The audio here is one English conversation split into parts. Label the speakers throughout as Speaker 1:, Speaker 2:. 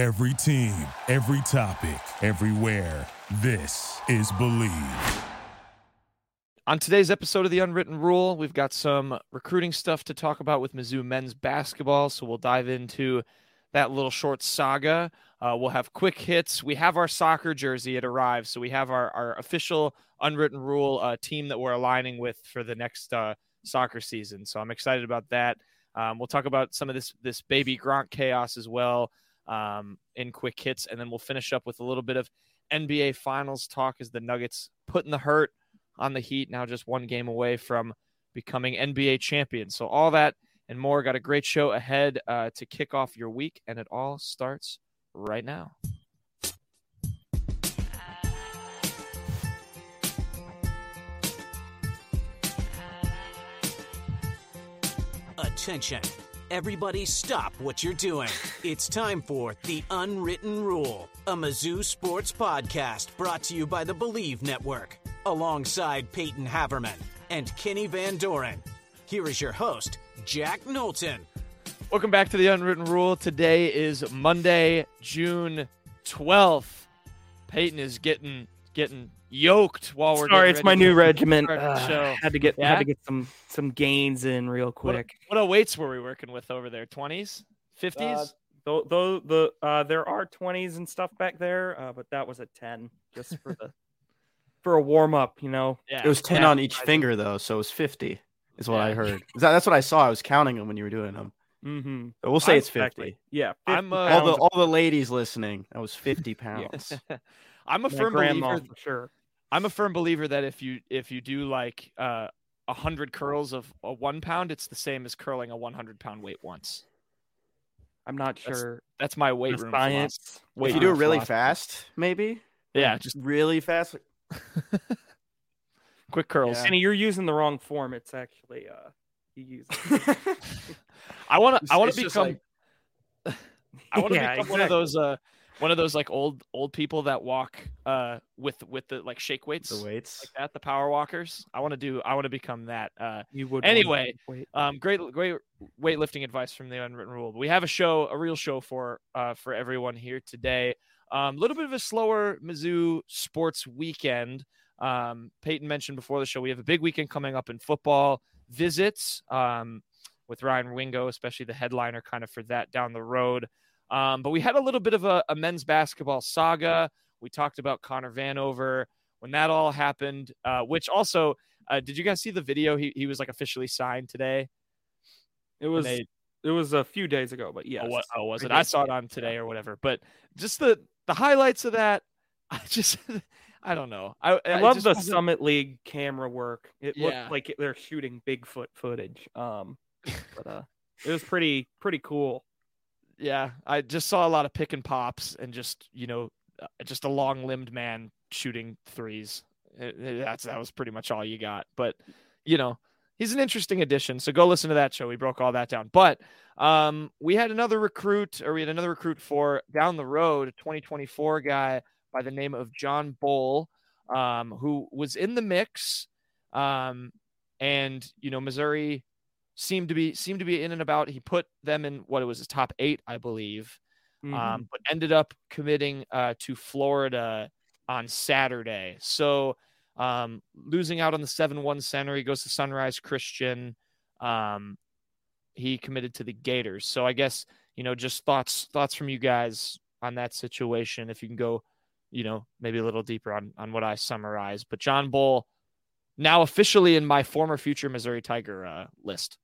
Speaker 1: Every team, every topic, everywhere. This is Believe.
Speaker 2: On today's episode of The Unwritten Rule, we've got some recruiting stuff to talk about with Mizzou men's basketball. So we'll dive into that little short saga. Uh, we'll have quick hits. We have our soccer jersey. It arrives. So we have our, our official Unwritten Rule uh, team that we're aligning with for the next uh, soccer season. So I'm excited about that. Um, we'll talk about some of this this baby Gronk chaos as well um, in quick hits, and then we'll finish up with a little bit of NBA Finals talk as the Nuggets putting the hurt on the Heat, now just one game away from becoming NBA champions. So all that and more. Got a great show ahead uh, to kick off your week, and it all starts right now.
Speaker 3: Attention. Everybody stop what you're doing. It's time for The Unwritten Rule, a Mizzou sports podcast brought to you by the Believe Network, alongside Peyton Haverman and Kenny Van Doren. Here is your host, Jack Knowlton.
Speaker 2: Welcome back to The Unwritten Rule. Today is Monday, June 12th. Peyton is getting getting yoked while we're
Speaker 4: Sorry, it's my new
Speaker 2: to
Speaker 4: regiment. Uh, had to get
Speaker 2: Yeah?
Speaker 4: had to get some some gains in real quick.
Speaker 2: what weights were we working with over there? 20s? 50s?
Speaker 4: Uh, though, though the uh, there are twenties and stuff back there, uh, but that was a ten just for the for a warm up. You know,
Speaker 2: yeah.
Speaker 5: It was 10
Speaker 4: Yeah.
Speaker 5: on each finger though, so it was 50 is what I heard. Is that, that's what I saw. I was counting them when you were doing them.
Speaker 4: mm-hmm.
Speaker 5: So we'll say it's
Speaker 4: Exactly.
Speaker 5: 50.
Speaker 4: Yeah,
Speaker 2: I'm, uh,
Speaker 5: All the all the ladies listening, that was 50 pounds.
Speaker 2: I'm a
Speaker 4: my
Speaker 2: firm believer
Speaker 4: for sure.
Speaker 2: I'm a firm believer that if you if you do like uh a hundred curls of a one pound, it's the same as curling a 100 pound weight once.
Speaker 4: I'm not sure.
Speaker 2: That's my
Speaker 4: The
Speaker 2: weight room philosophy.
Speaker 4: science.
Speaker 2: Weight
Speaker 5: if you do it really
Speaker 2: philosophy.
Speaker 5: fast, maybe.
Speaker 2: yeah, just
Speaker 5: really fast.
Speaker 2: quick curls.
Speaker 5: Yeah.
Speaker 4: Kenny, you're using the wrong form. It's actually uh, you use.
Speaker 2: I want to. I want to
Speaker 5: just
Speaker 2: become. I want to
Speaker 4: Yeah,
Speaker 2: become one of those. Uh, one of those like old old people that walk uh with with the like shake weights
Speaker 5: the weights.
Speaker 2: like that, the power walkers. I want to do. I want to become that. Uh,
Speaker 4: You would.
Speaker 2: Anyway. Um, great, great weightlifting advice from the Unwritten Rule. but We have a show, a real show for uh, for everyone here today. A um, little bit of a slower Mizzou sports weekend. Um, Peyton mentioned before the show we have a big weekend coming up in football visits um, with Ryan Wingo, especially the headliner kind of for that down the road. Um, but we had a little bit of a, a men's basketball saga. We talked about Connor Vanover when that all happened, uh, which also uh, did you guys see the video? He he was like officially signed today.
Speaker 4: It was.
Speaker 2: they-
Speaker 4: It was a few days ago, but yes.
Speaker 2: Oh, what, oh, was
Speaker 4: I
Speaker 2: it? I saw it on today or whatever. But just the the highlights of that, I just I don't know. I,
Speaker 4: I love the Summit League camera work. It
Speaker 2: Yeah.
Speaker 4: looked like they're shooting Bigfoot footage. Um, but uh, it was pretty pretty cool.
Speaker 2: Yeah, I just saw a lot of pick and pops and just you know uh, just a long limbed man shooting threes. It- it- that's that was pretty much all you got. But you know he's an interesting addition. So go listen to that show. We broke all that down. But um, we had another recruit, or we had another recruit for down the road, a 2024 guy by the name of John Bol, um, who was in the mix. Um, and you know Missouri seemed to be seemed to be in and about. He put them in what it was his top eight, I believe,
Speaker 4: Mhm.
Speaker 2: um, but ended up committing uh, to Florida on Saturday. So um, losing out on the seven one center, he goes to Sunrise Christian. Um, he committed to the Gators. So I guess you know just thoughts thoughts from you guys on that situation. If you can go, you know, maybe a little deeper on on what I summarized. But John Bol now officially in my former future Missouri Tiger uh, list.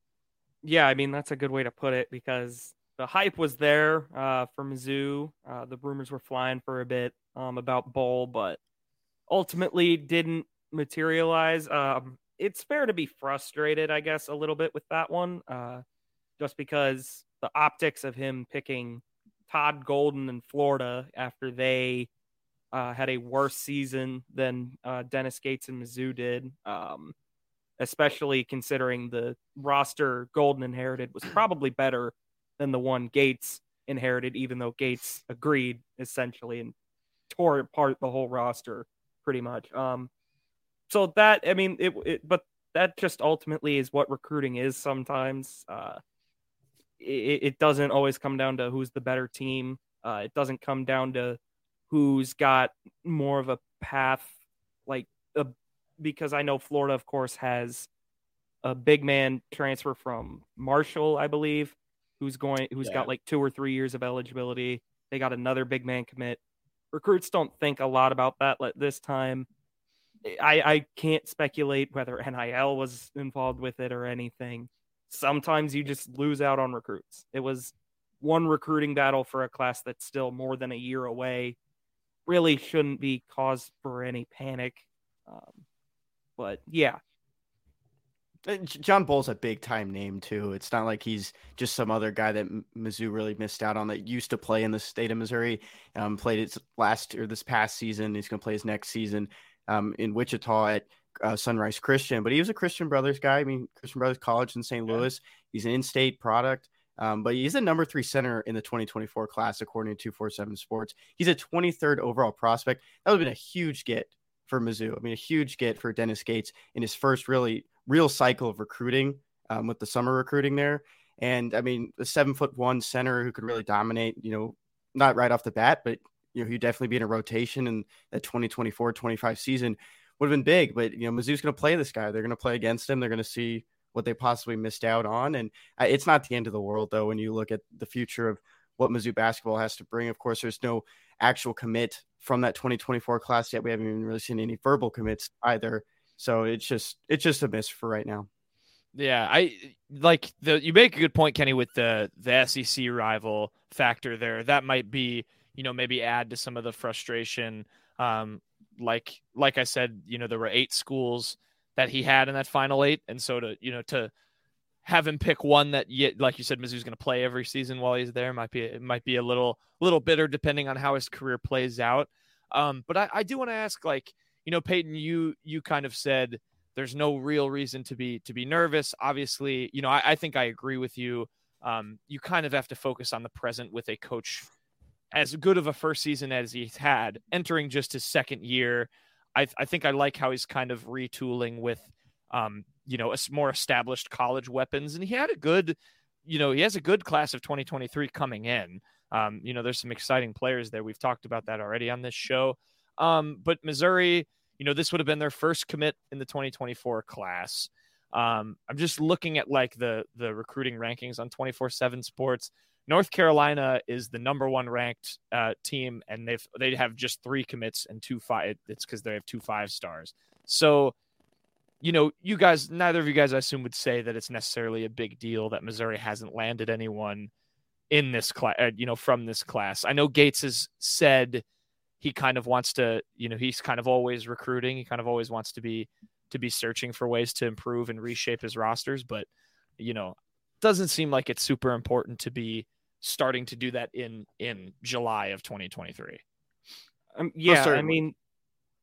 Speaker 4: Yeah, I mean that's a good way to put it because the hype was there uh, for Mizzou. Uh, the rumors were flying for a bit um, about Bol, but ultimately didn't materialize. Um, it's fair to be frustrated, I guess, a little bit with that one, uh, just because the optics of him picking Todd Golden in Florida after they uh, had a worse season than uh, Dennis Gates and Mizzou did. Um, especially considering the roster Golden inherited was probably better than the one Gates inherited, even though Gates agreed essentially and tore apart the whole roster pretty much. Um, so that I mean, it, it but that just ultimately is what recruiting is sometimes. Uh, it, it doesn't always come down to who's the better team. Uh, it doesn't come down to who's got more of a path, like because I know Florida, of course, has a big man transfer from Marshall, I believe, who's going, who's
Speaker 2: Yeah.
Speaker 4: got like two or three years of eligibility. They got another big man commit. Recruits don't think a lot about that at this time. I, I can't speculate whether NIL was involved with it or anything. Sometimes you just lose out on recruits. It was one recruiting battle for a class that's still more than a year away. Really shouldn't be cause for any panic. Um, but yeah,
Speaker 5: Uh, John Bol's a big time name too. It's not like he's just some other guy that Mizzou really missed out on that used to play in the state of Missouri. Um, played it last or this past season. He's going to play his next season um, in Wichita at uh, Sunrise Christian. But he was a Christian Brothers guy. I mean, Christian Brothers College in St. Louis. He's an in-state product. Um, but he's the number three center in the 2024 class, according to 247 Sports. He's a 23rd overall prospect. That would have been a huge get for Mizzou. I mean, a huge get for Dennis Gates in his first really real cycle of recruiting um, with the summer recruiting there. And I mean, a seven foot one center who could really dominate, you know, not right off the bat, but, you know, he'd definitely be in a rotation in that 2024 25 season would have been big. But, you know, Mizzou's going to play this guy. They're going to play against him. They're going to see what they possibly missed out on. And I, it's not the end of the world, though, when you look at the future of what Mizzou basketball has to bring. Of course, there's no actual commit from that 2024 class yet. We haven't even really seen any verbal commits either. So it's just it's just a miss for right now.
Speaker 2: Yeah, I like the you make a good point, Kenny, with the the SEC rival factor there. That might be, you know, maybe add to some of the frustration. Um, like like I said, you know, there were eight schools that he had in that final eight, and so to you know to have him pick one that yet like you said Mizzou's going to play every season while he's there might be it might be a little little bitter depending on how his career plays out. Um, but I, I do want to ask, like, you know, Peyton, you you kind of said there's no real reason to be to be nervous. Obviously, you know, I, I think I agree with you. Um, you kind of have to focus on the present with a coach as good of a first season as he's had, entering just his second year. I, I think I like how he's kind of retooling with, um, you know, more established college weapons, and he had a good, you know, he has a good class of 2023 coming in. Um, you know, there's some exciting players there. We've talked about that already on this show. Um, but Missouri, you know, this would have been their first commit in the 2024 class. Um, I'm just looking at like the the recruiting rankings on 24/7 Sports. North Carolina is the number one ranked uh, team, and they've they have just three commits and two five. It's because they have two five stars. So, you know, you guys, neither of you guys, I assume, would say that it's necessarily a big deal that Missouri hasn't landed anyone in this class. Uh, you know, from this class. I know Gates has said he kind of wants to. You know, he's kind of always recruiting. He kind of always wants to be to be searching for ways to improve and reshape his rosters, but you know, doesn't seem like it's super important to be starting to do that in in July of 2023.
Speaker 4: Um, yeah, I mean,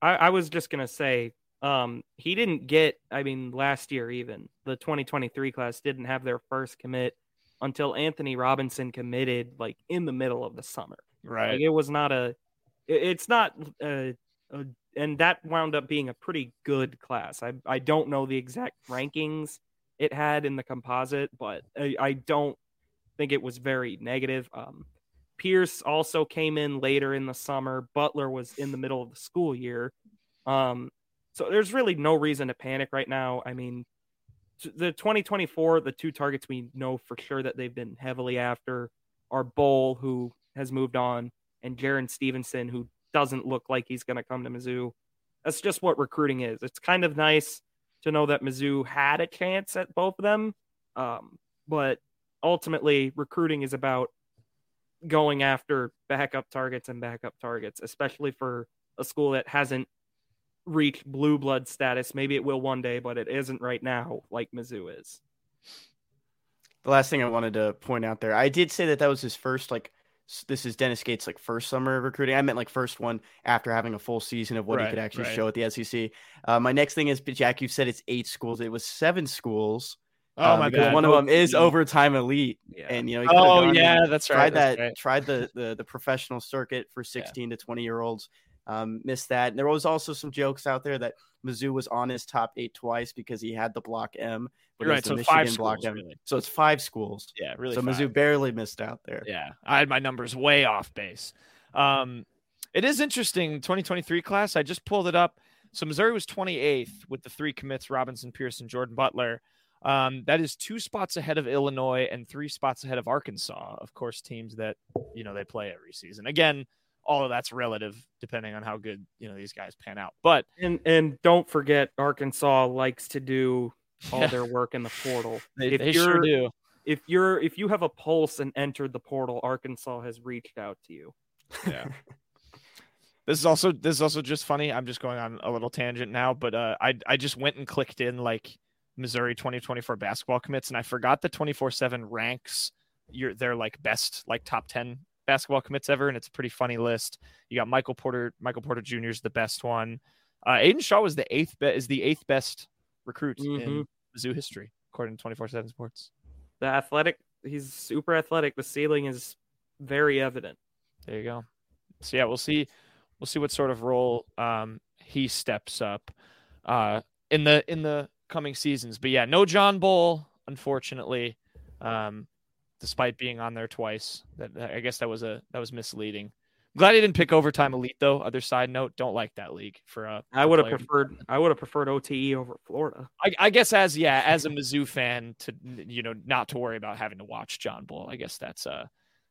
Speaker 4: I, I was just gonna say, um, he didn't get. I mean, last year even the 2023 class didn't have their first commit until Anthony Robinson committed, like in the middle of the summer. Right. Like, it was not a. It's not a, a, and that wound up being a pretty good class. I I don't know the exact rankings it had in the composite, but I, I don't think it was very negative. Um, Pierce also came in later in the summer. Butler was in the middle of the school year. Um, so there's really no reason to panic right now. I mean, the 2024, the two targets we know for sure that they've been heavily after are Bol, who has moved on, and Jarin Stevenson, who doesn't look like he's going to come to Mizzou. That's just what recruiting is. It's kind of nice to know that Mizzou had a chance at both of them. Um, but ultimately, recruiting is about going after backup targets and backup targets, especially for a school that hasn't reached blue blood status. Maybe it will one day, but it isn't right now, like Mizzou is.
Speaker 5: The last thing I wanted to point out there, I did say that that was his first like this is Dennis Gates' like first summer of recruiting. I meant like first one after having a full season of what he could actually
Speaker 2: right.
Speaker 5: show at the SEC. Uh, my next thing is Jack. You said it's eight schools. It was seven schools.
Speaker 2: Oh
Speaker 5: uh,
Speaker 2: my god!
Speaker 5: One of them is overtime elite,
Speaker 4: Yeah.
Speaker 5: and you know. he could've
Speaker 2: Oh yeah, that's right.
Speaker 5: Tried
Speaker 2: that's
Speaker 5: that.
Speaker 2: right.
Speaker 5: Tried the, the the professional circuit for sixteen to twenty year olds. Um, missed that. And there was also some jokes out there that Mizzou was on his top eight twice because he had the block M, but
Speaker 2: You're
Speaker 5: it was
Speaker 2: right, so
Speaker 5: Michigan
Speaker 2: five
Speaker 5: block
Speaker 2: schools,
Speaker 5: M.
Speaker 2: really.
Speaker 5: So it's five schools.
Speaker 2: Yeah, really.
Speaker 5: so
Speaker 2: five.
Speaker 5: Mizzou barely missed out there.
Speaker 2: Yeah, I had my numbers way off base. Um, it is interesting. 2023 class. I just pulled it up. So Missouri was 28th with the three commits: Robinson, Pearson, Jordan Butler. Um, that is two spots ahead of Illinois and three spots ahead of Arkansas. Of course, teams that you know they play every season. Again, all of that's relative depending on how good you know these guys pan out. But
Speaker 4: And and don't forget, Arkansas likes to do all
Speaker 2: Yeah.
Speaker 4: their work in the portal.
Speaker 2: they,
Speaker 4: if
Speaker 2: they
Speaker 4: you're
Speaker 2: sure do.
Speaker 4: if you're if you have a pulse and entered the portal, Arkansas has reached out to you.
Speaker 2: Yeah. This is also this is also just funny. I'm just going on a little tangent now, but uh, I I just went and clicked in like Missouri 2024 basketball commits, and I forgot the 24/7 ranks your their like best like top 10 basketball commits ever, and it's a pretty funny list. You got Michael Porter, Michael Porter Jr. is the best one. Uh, Aidan Shaw was the eighth be- is the eighth best recruit in
Speaker 4: Mhm.
Speaker 2: Mizzou history according to 24/7 Sports.
Speaker 4: The athletic, he's super athletic. The ceiling is very evident.
Speaker 2: There you go. So yeah, we'll see. We'll see what sort of role um, he steps up uh, in the in the coming seasons. But yeah, no John Bol, unfortunately, um, despite being on there twice. That I guess that was a that was misleading. Glad he didn't pick overtime elite though. Other side note, don't like that league for uh,
Speaker 4: I would have preferred I would have preferred OTE over Florida.
Speaker 2: I, I guess as yeah, as a Mizzou fan, to you know not to worry about having to watch John Bol. I guess that's a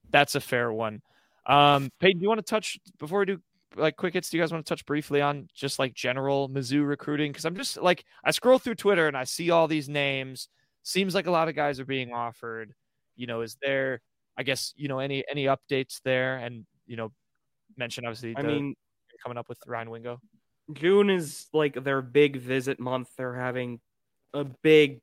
Speaker 2: that's a fair one. Um, Peyton, do you want to touch before we do like quick hits? Do you guys want to touch briefly on just like general Mizzou recruiting? Because I'm just like I scroll through Twitter and I see all these names. Seems like a lot of guys are being offered. You know, is there? I guess you know any any updates there, and you know, mention obviously.
Speaker 4: I
Speaker 2: the-
Speaker 4: mean,
Speaker 2: coming up with Ryan Wingo.
Speaker 4: June is like their big visit month. They're having a big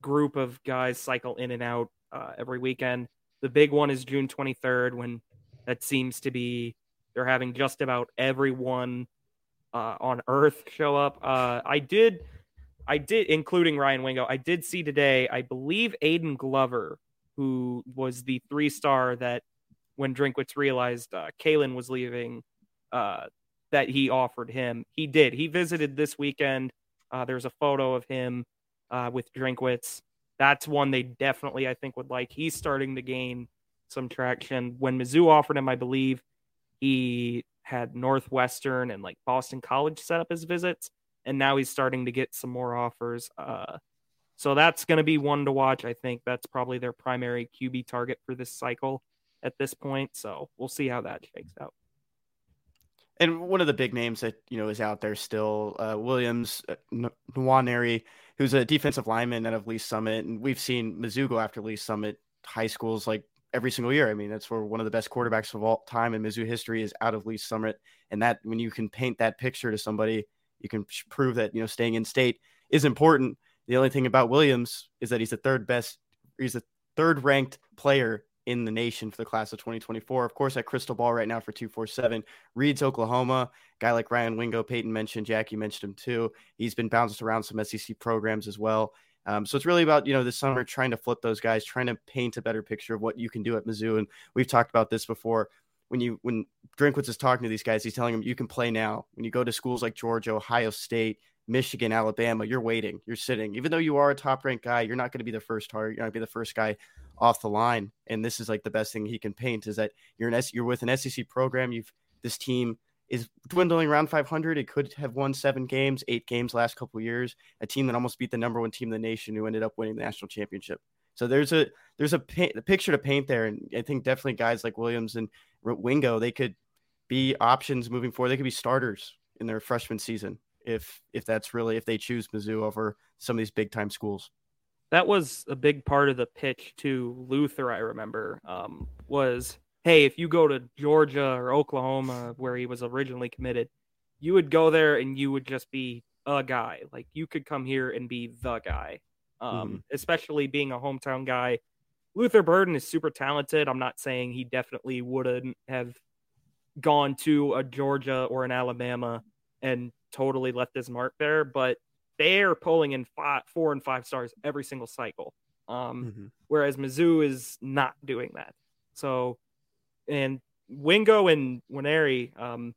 Speaker 4: group of guys cycle in and out uh, every weekend. The big one is June 23rd, when that seems to be they're having just about everyone uh, on Earth show up. Uh, I did, I did, including Ryan Wingo. I did see today. I believe Aiden Glover, who was the three star that when Drinkwitz realized uh, Kaelin was leaving. Uh, that he offered him. He did. He visited this weekend. Uh, there's a photo of him uh, with Drinkwitz. That's one they definitely, I think, would like. He's starting to gain some traction. When Mizzou offered him, I believe he had Northwestern and like Boston College set up his visits, and now he's starting to get some more offers. Uh, so that's going to be one to watch. I think that's probably their primary QB target for this cycle at this point. So we'll see how that shakes out.
Speaker 5: And one of the big names that you know is out there still, uh, Williams uh, N- Nwaneri, who's a defensive lineman out of Lee Summit, and we've seen Mizzou go after Lee Summit high schools like every single year. I mean, that's where one of the best quarterbacks of all time in Mizzou history is out of Lee Summit, and that when you can paint that picture to somebody, you can prove that you know staying in state is important. The only thing about Williams is that he's the third best, he's the third ranked player in the nation for the class of 2024. Of course, at Crystal Ball right now for 247, Reed's Oklahoma. Guy like Ryan Wingo, Peyton mentioned, Jackie mentioned him too. He's been bounced around some SEC programs as well. Um, so it's really about you know this summer trying to flip those guys, trying to paint a better picture of what you can do at Mizzou. And we've talked about this before. When you when Drinkwitz is talking to these guys, he's telling them you can play now. When you go to schools like Georgia, Ohio State, Michigan, Alabama, you're waiting, you're sitting. Even though you are a top ranked guy, you're not going to be the first target. You're not going to be the first guy off the line. And this is like the best thing he can paint is that you're an S- you're with an SEC program. You've this team is dwindling around 500. It could have won seven games, eight games last couple years. A team that almost beat the number one team in the nation, who ended up winning the national championship. So there's a there's a, paint, a picture to paint there, and I think definitely guys like Williams and Wingo they could be options moving forward. They could be starters in their freshman season if if that's really if they choose Mizzou over some of these big time schools.
Speaker 4: that was a big part of the pitch to Luther. I remember um, was, hey, if you go to Georgia or Oklahoma, where he was originally committed, you would go there and you would just be a guy. Like you could come here and be the guy. Um, Especially being a hometown guy. Luther Burden is super talented. I'm not saying he definitely wouldn't have gone to a Georgia or an Alabama and totally left his mark there, but they're pulling in five, four and five stars every single cycle. Um, whereas Mizzou is not doing that. So, and Wingo and Nwaneri, um,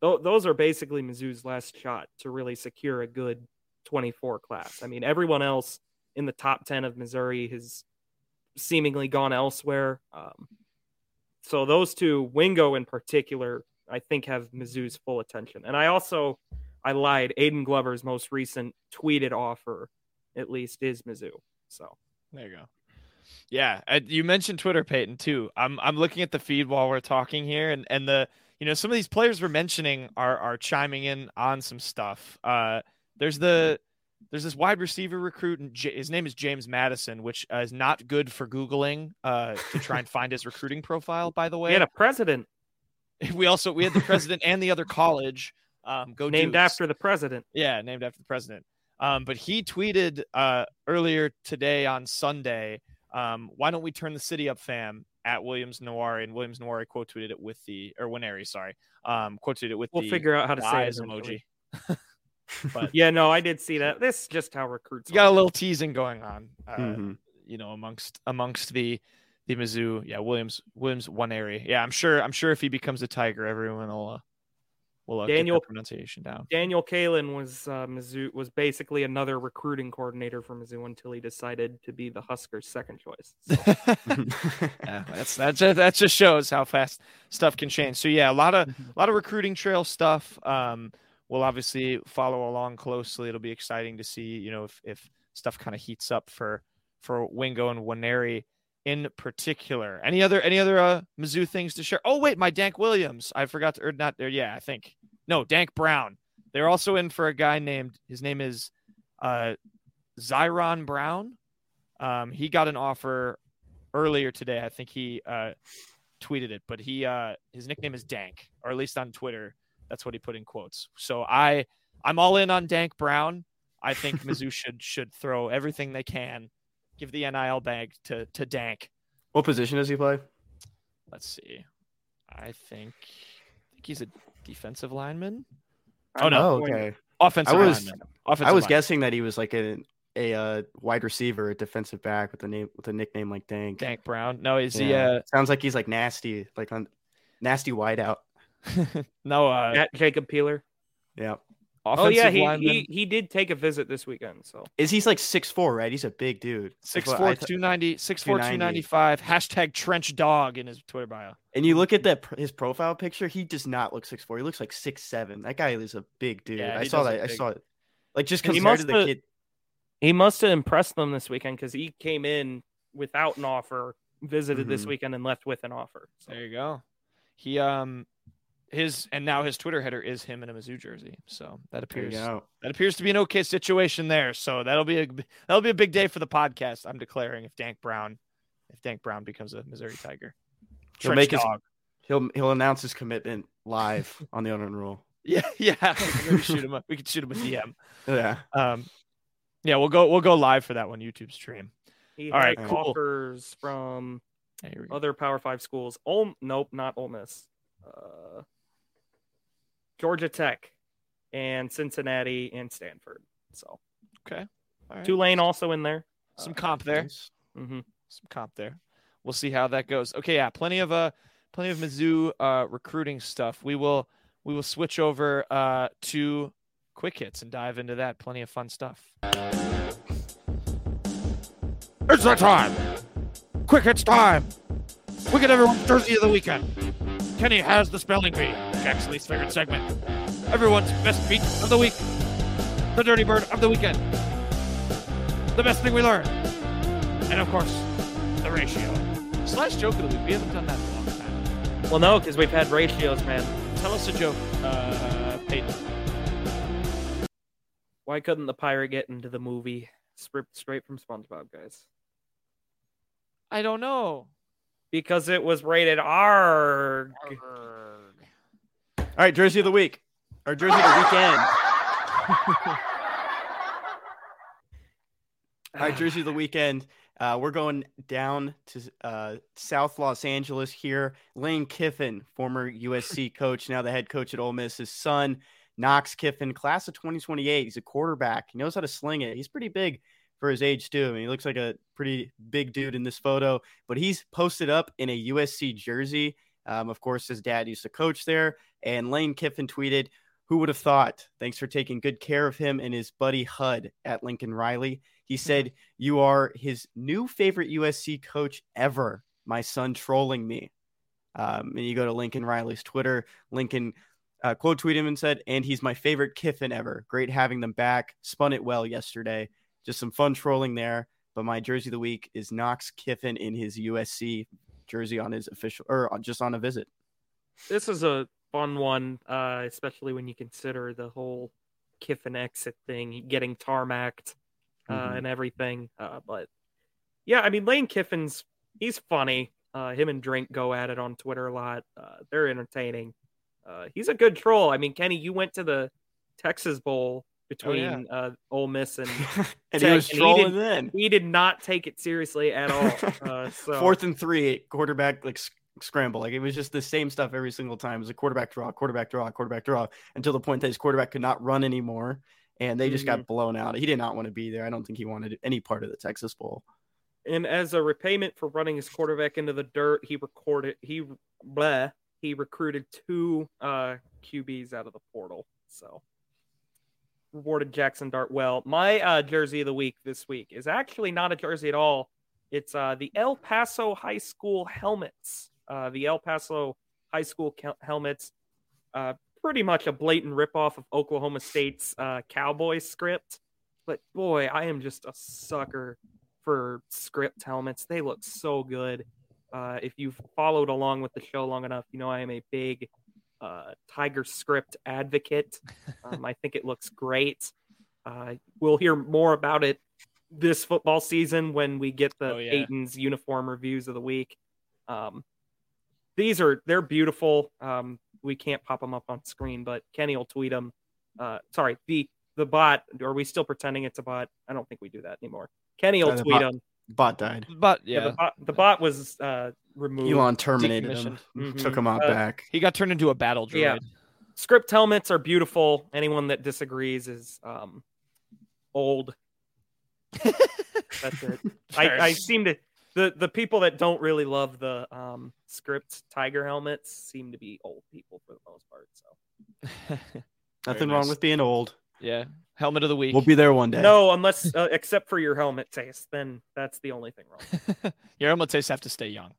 Speaker 4: th- those are basically Mizzou's last shot to really secure a good 24 class. I mean, everyone else in the top 10 of Missouri has seemingly gone elsewhere. Um, so those two, Wingo in particular, I think have Mizzou's full attention. And I also, I lied. Aiden Glover's most recent tweeted offer, at least, is Mizzou. So
Speaker 2: there you go. Yeah, you mentioned Twitter, Peyton, too. I'm I'm looking at the feed while we're talking here, and and the you know some of these players we're mentioning are are chiming in on some stuff. Uh, there's the there's this wide receiver recruit, and J- his name is James Madison, which uh, is not good for googling uh, to try and find his recruiting profile. By the way,
Speaker 4: we had a president.
Speaker 2: We also we had the president and the other college um, go
Speaker 4: named
Speaker 2: Dukes.
Speaker 4: after the president.
Speaker 2: Yeah, named after the president. Um, but he tweeted uh, earlier today on Sunday, um, "Why don't we turn the city up, fam?" At Williams Nwaneri, and Williams Nwaneri quote tweeted it with the or Nwaneri, sorry, um, quote tweeted it with
Speaker 4: we'll
Speaker 2: the
Speaker 4: figure out how to say it
Speaker 2: emoji.
Speaker 4: but yeah, no, I did see that. This is just how recruits.
Speaker 2: You got a little teasing going on, uh,
Speaker 5: Mm-hmm.
Speaker 2: you know, amongst amongst the the Mizzou, yeah, Williams Williams Nwaneri. Yeah, I'm sure. I'm sure if he becomes a Tiger, everyone will uh, will uh,
Speaker 4: Daniel-
Speaker 2: get the pronunciation down.
Speaker 4: Daniel Kaelin was uh, Mizzou was basically another recruiting coordinator for Mizzou until he decided to be the Huskers' second choice. So,
Speaker 2: yeah, that's that just, that just shows how fast stuff can change. So yeah, a lot of a lot of recruiting trail stuff. Um, we'll obviously follow along closely. It'll be exciting to see, you know, if if stuff kind of heats up for for Wingo and Nwaneri in particular. Any other any other uh, Mizzou things to share? Oh wait, my Dank Williams. I forgot to or not there. Yeah, I think no Dank Brown. They're also in for a guy named his name is uh, Zyron Brown. Um, he got an offer earlier today. I think he uh, tweeted it, but he uh, his nickname is Dank, or at least on Twitter, that's what he put in quotes. So I I'm all in on Dank Brown. I think Mizzou should should throw everything they can, give the NIL bag to to Dank.
Speaker 5: what position does he play?
Speaker 2: Let's see. I think I think he's a defensive lineman. Oh no,
Speaker 5: Oh, okay.
Speaker 2: offensive
Speaker 5: I was-
Speaker 2: lineman. Offensive
Speaker 5: I was
Speaker 2: lineman.
Speaker 5: guessing that he was like a a uh, wide receiver, a defensive back with a name with a nickname like Dank.
Speaker 2: Dank Brown. No, is
Speaker 5: Yeah. Sounds like he's like nasty, like on nasty wideout.
Speaker 2: Uh, no, uh,
Speaker 4: Jacob Peeler.
Speaker 5: Yeah.
Speaker 2: Offensive
Speaker 4: Oh yeah, he,
Speaker 2: lineman.
Speaker 4: he he did take a visit this weekend. So
Speaker 5: Is he's like six four, right? He's a big dude. That's
Speaker 2: Six
Speaker 5: what
Speaker 2: four
Speaker 5: I th-
Speaker 2: two ninety six four two
Speaker 5: 290.
Speaker 2: ninety five hashtag trench dog in his Twitter bio.
Speaker 5: And you look at that his profile picture, he does not look six four. He looks like six seven. That guy is a big dude.
Speaker 2: Yeah,
Speaker 5: I saw
Speaker 2: does look
Speaker 5: that. I saw it. Like just
Speaker 4: And he
Speaker 5: compared to the
Speaker 4: must
Speaker 5: kid.
Speaker 4: he must have impressed them this weekend because he came in without an offer, visited this
Speaker 5: Mhm.
Speaker 4: weekend, and left with an offer. So
Speaker 2: There you go. He um his and now his Twitter header is him in a Mizzou jersey. So that appears that appears to be an okay situation there. So that'll be a that'll be a big day for the podcast. I'm declaring if Dank Brown if Dank Brown becomes a Missouri Tiger.
Speaker 5: He'll
Speaker 2: Trench
Speaker 5: make his- He'll he'll announce his commitment live on the Unwritten Rule.
Speaker 2: Yeah, yeah. Maybe shoot him. A, we could shoot him a DM.
Speaker 5: Yeah.
Speaker 2: Um, yeah, we'll go. We'll go live for that one YouTube stream.
Speaker 4: he
Speaker 2: All
Speaker 4: had
Speaker 2: right, cool.
Speaker 4: offers from
Speaker 2: Hey, here we go.
Speaker 4: other Power Five schools. Ole, nope, not Ole Miss. Uh, Georgia Tech, and Cincinnati and Stanford. So
Speaker 2: All right.
Speaker 4: Tulane also in there.
Speaker 2: Some comp there.
Speaker 5: Nice.
Speaker 4: hmm
Speaker 2: Some comp there. We'll see how that goes. Okay, yeah, plenty of uh, plenty of Mizzou uh recruiting stuff. We will we will switch over uh to quick hits and dive into that. Plenty of fun stuff. It's that time. Quick hits time. We get everyone's jersey of the weekend. Kenny has the spelling bee. Jack's least favorite segment. Everyone's best beat of the week. The dirty bird of the weekend. The best thing we learned. And of course, the ratio. Slash joke of the week. We haven't done that in a long time.
Speaker 4: Well, no, because we've had ratios, man.
Speaker 2: Tell us a joke, uh, Peyton.
Speaker 4: Why couldn't the pirate get into the movie? Straight straight from SpongeBob, guys.
Speaker 2: I don't know.
Speaker 4: Because it was rated R.
Speaker 5: All right, jersey of the week. Or jersey of the weekend. All right, jersey of the weekend. Uh, we're going down to uh, South Los Angeles here. Lane Kiffin, former USC coach, now the head coach at Ole Miss. His son, Knox Kiffin, class of 2028. He's a quarterback. He knows how to sling it. He's pretty big for his age, too. I mean, he looks like a pretty big dude in this photo, but he's posted up in a USC jersey. Um, of course, his dad used to coach there. And Lane Kiffin tweeted, Who would have thought? Thanks for taking good care of him and his buddy Hud at Lincoln Riley. He said, You are his new favorite USC coach ever. My son trolling me. Um, and you go to Lincoln Riley's Twitter. Lincoln uh, quote tweeted him and said, And he's my favorite Kiffin ever. Great having them back. Spun it well yesterday. Just some fun trolling there. But my jersey of the week is Knox Kiffin in his USC jersey on his official or just on a visit.
Speaker 4: This is a fun one, uh, especially when you consider the whole Kiffin exit thing, getting tarmacked uh, mm-hmm. and everything. Uh, but yeah, I mean, Lane Kiffin's he's funny. Uh, him and Drink go at it on Twitter a lot. Uh, they're entertaining. Uh, he's a good troll. I mean, Kenny, you went to the Texas Bowl between oh, yeah. uh, Ole Miss and,
Speaker 5: and he was trolling then.
Speaker 4: He did not take it seriously at all. Uh, so.
Speaker 5: Fourth and three, quarterback like scramble. Like it was just the same stuff every single time. It was a quarterback draw, quarterback draw, quarterback draw until the point that his quarterback could not run anymore, and they just mm-hmm. got blown out. He did not want to be there. I don't think he wanted any part of the Texas Bowl.
Speaker 4: And as a repayment for running his quarterback into the dirt, he recorded he he recruited two uh, QBs out of the portal. So rewarded Jackson Dart well. My uh, jersey of the week this week is actually not a jersey at all. It's uh, the El Paso High School helmets. Uh, the El Paso High School helmets, uh, pretty much a blatant ripoff of Oklahoma State's uh, Cowboys script. But boy, I am just a sucker for script helmets. They look so good. Uh, if you've followed along with the show long enough, you know I am a big uh, Tiger script advocate. Um, I think it looks great. Uh, we'll hear more about it this football season when we get the oh, yeah. Aiton's uniform reviews of the week. Um, these are they're beautiful. Um, we can't pop them up on screen, but Kenny will tweet them. Uh, sorry, the the bot. Are we still pretending it's a bot? I don't think we do that anymore. Kenny will tweet them.
Speaker 5: Bot died.
Speaker 2: But yeah,
Speaker 4: yeah the, bot, the, bot, was uh, removed.
Speaker 5: Elon terminated him. Mm-hmm. Took him out uh, back.
Speaker 2: He got turned into a battle droid. Yeah.
Speaker 4: Script helmets are beautiful. Anyone that disagrees is um, old. That's it. I, I seem to the the people that don't really love the um, script tiger helmets seem to be old people for the most part. So
Speaker 5: nothing nice. wrong with being old.
Speaker 2: Yeah, helmet of the week.
Speaker 5: We'll be there one day.
Speaker 4: No, unless uh, except for your helmet taste, then that's the only thing wrong.
Speaker 2: your helmet tastes have to stay young.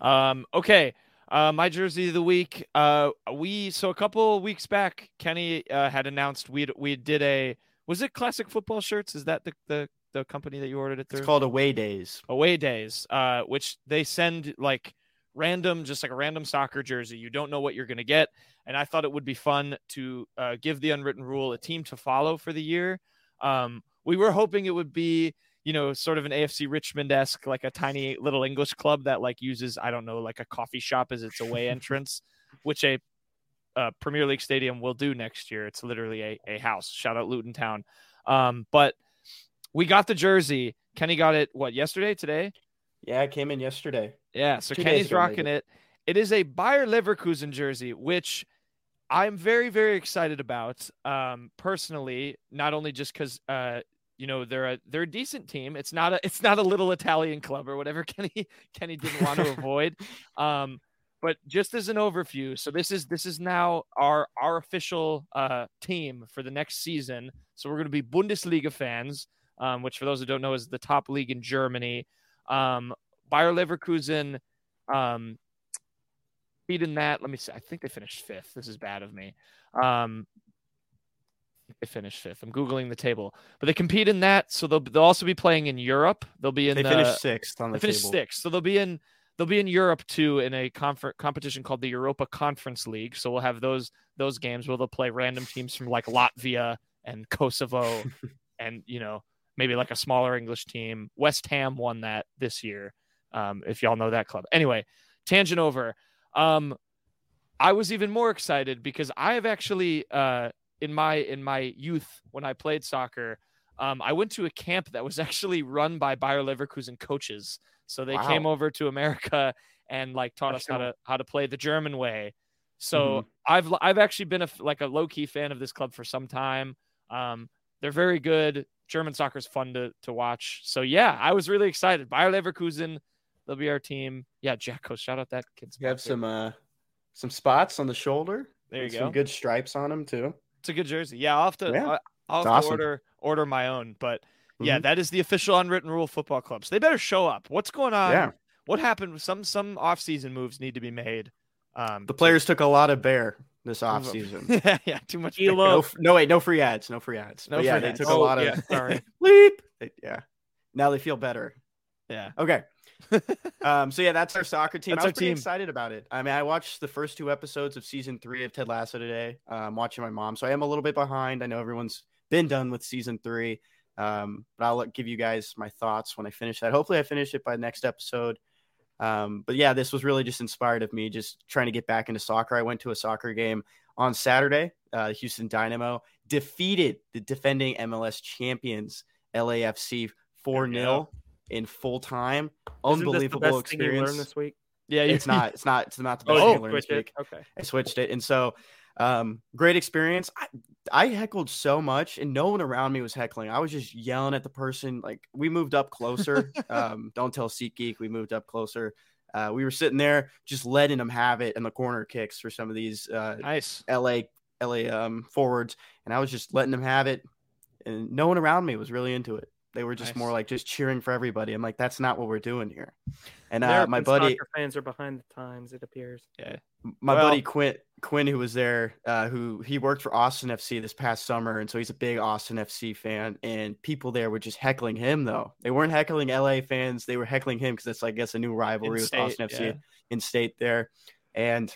Speaker 2: Um, okay. Uh, my jersey of the week. Uh, we so a couple weeks back, Kenny uh, had announced we we did a was it classic football shirts? Is that the the the company that you ordered it through?
Speaker 5: It's called Away Days.
Speaker 2: Away Days, uh, which they send like random, just like a random soccer jersey. You don't know what you're going to get. And I thought it would be fun to uh, give the unwritten rule a team to follow for the year. Um, we were hoping it would be, you know, sort of an AFC Richmond esque, like a tiny little English club that like uses, I don't know, like a coffee shop as its away entrance, which a, a, Premier League stadium will do next year. It's literally a, a house. Shout out Luton Town. Um, but we got the jersey. Kenny got it, what, yesterday, today?
Speaker 5: Yeah, it came in yesterday.
Speaker 2: Yeah, so Two Kenny's rocking it. It is a Bayer Leverkusen jersey, which I'm very, very excited about. Um, personally, not only just because uh, you know they're a they're a decent team. It's not a it's not a little Italian club or whatever Kenny Kenny didn't want to avoid. Um, but just as an overview, so this is this is now our our official uh, team for the next season. So we're going to be Bundesliga fans, um, which for those who don't know is the top league in Germany. Um, Bayer Leverkusen um, beaten that. Let me see. I think they finished fifth. This is bad of me. Um, they finished fifth. I'm googling the table, but they compete in that, so they'll they'll also be playing in Europe. They'll be in.
Speaker 5: They
Speaker 2: the,
Speaker 5: finished sixth on the
Speaker 2: they finished
Speaker 5: table.
Speaker 2: sixth, so they'll be in. They'll be in Europe too in a confer- competition called the Europa Conference League. So we'll have those those games where they'll play random teams from like Latvia and Kosovo, and you know maybe like a smaller English team. West Ham won that this year. Um, if y'all know that club. Anyway, tangent over. Um, I was even more excited because I have actually uh, in my in my youth when I played soccer, um, I went to a camp that was actually run by Bayer Leverkusen coaches. So they wow. came over to America and like taught That's us cool. how to how to play the German way. So mm-hmm. I've I've actually been a like a low key fan of this club for some time. Um, they're very good. German soccer is fun to to watch. So yeah, I was really excited. Bayer Leverkusen they'll be our team. Yeah, Jacko, shout out that kid's.
Speaker 5: You have some uh some spots on the shoulder.
Speaker 2: There you go.
Speaker 5: Some good stripes on them too.
Speaker 2: It's a good jersey. Yeah, I'll have to.
Speaker 5: Yeah,
Speaker 2: I'll, have
Speaker 5: awesome.
Speaker 2: order order my own. But yeah,
Speaker 5: Mhm.
Speaker 2: that is the official unwritten rule of football clubs. So they better show up. What's going on?
Speaker 5: Yeah.
Speaker 2: What happened? Some some off season moves need to be made. Um,
Speaker 5: The players took a lot of bear this off season.
Speaker 2: yeah, yeah, too much.
Speaker 4: Elo.
Speaker 5: no, f- no, wait, no free ads, no free ads.
Speaker 2: No
Speaker 5: But yeah,
Speaker 2: free
Speaker 5: they
Speaker 2: ads.
Speaker 5: took
Speaker 4: Oh,
Speaker 5: a lot of
Speaker 4: yeah, sorry.
Speaker 5: bleep. They- yeah, now they feel better.
Speaker 2: Yeah.
Speaker 5: Okay. um, so yeah, that's our soccer team.
Speaker 2: That's
Speaker 5: I
Speaker 2: our
Speaker 5: was pretty
Speaker 2: team.
Speaker 5: excited about it. I mean, I watched the first two episodes of season three of Ted Lasso today. Uh, I'm watching my mom, so I am a little bit behind. I know everyone's been done with season three, um, but I'll give you guys my thoughts when I finish that. Hopefully, I finish it by next episode. Um, but yeah, this was really just inspired of me just trying to get back into soccer. I went to a soccer game on Saturday. Uh, Houston Dynamo defeated the defending MLS champions LAFC 4 0 in full time.
Speaker 4: Isn't this the
Speaker 5: Unbelievable
Speaker 4: best thing you
Speaker 5: experience.
Speaker 4: this week?
Speaker 2: Yeah,
Speaker 5: It's not. It's not. It's not the
Speaker 4: Oh,
Speaker 5: best
Speaker 4: you
Speaker 5: thing I learned this week.
Speaker 4: Okay.
Speaker 5: I switched it, and so um, great experience. I, I heckled so much, and no one around me was heckling. I was just yelling at the person. Like we moved up closer. um, don't tell SeatGeek. We moved up closer. Uh, we were sitting there just letting them have it in the corner kicks for some of these uh,
Speaker 2: Nice.
Speaker 5: LA LA um, forwards, and I was just letting them have it, and no one around me was really into it. They were just
Speaker 2: Nice.
Speaker 5: more like just cheering for everybody. I'm like, that's not what we're doing here. And uh, my buddy,
Speaker 4: fans are behind the times. It appears. Yeah.
Speaker 5: My
Speaker 2: Well-
Speaker 5: buddy Quinn, Quinn, who was there, uh, who he worked for Austin FC this past summer, and so he's a big Austin FC fan. And people there were just heckling him, though they weren't heckling LA fans; they were heckling him because it's, I guess, a new rivalry with
Speaker 2: In-state,
Speaker 5: Austin FC in state there. And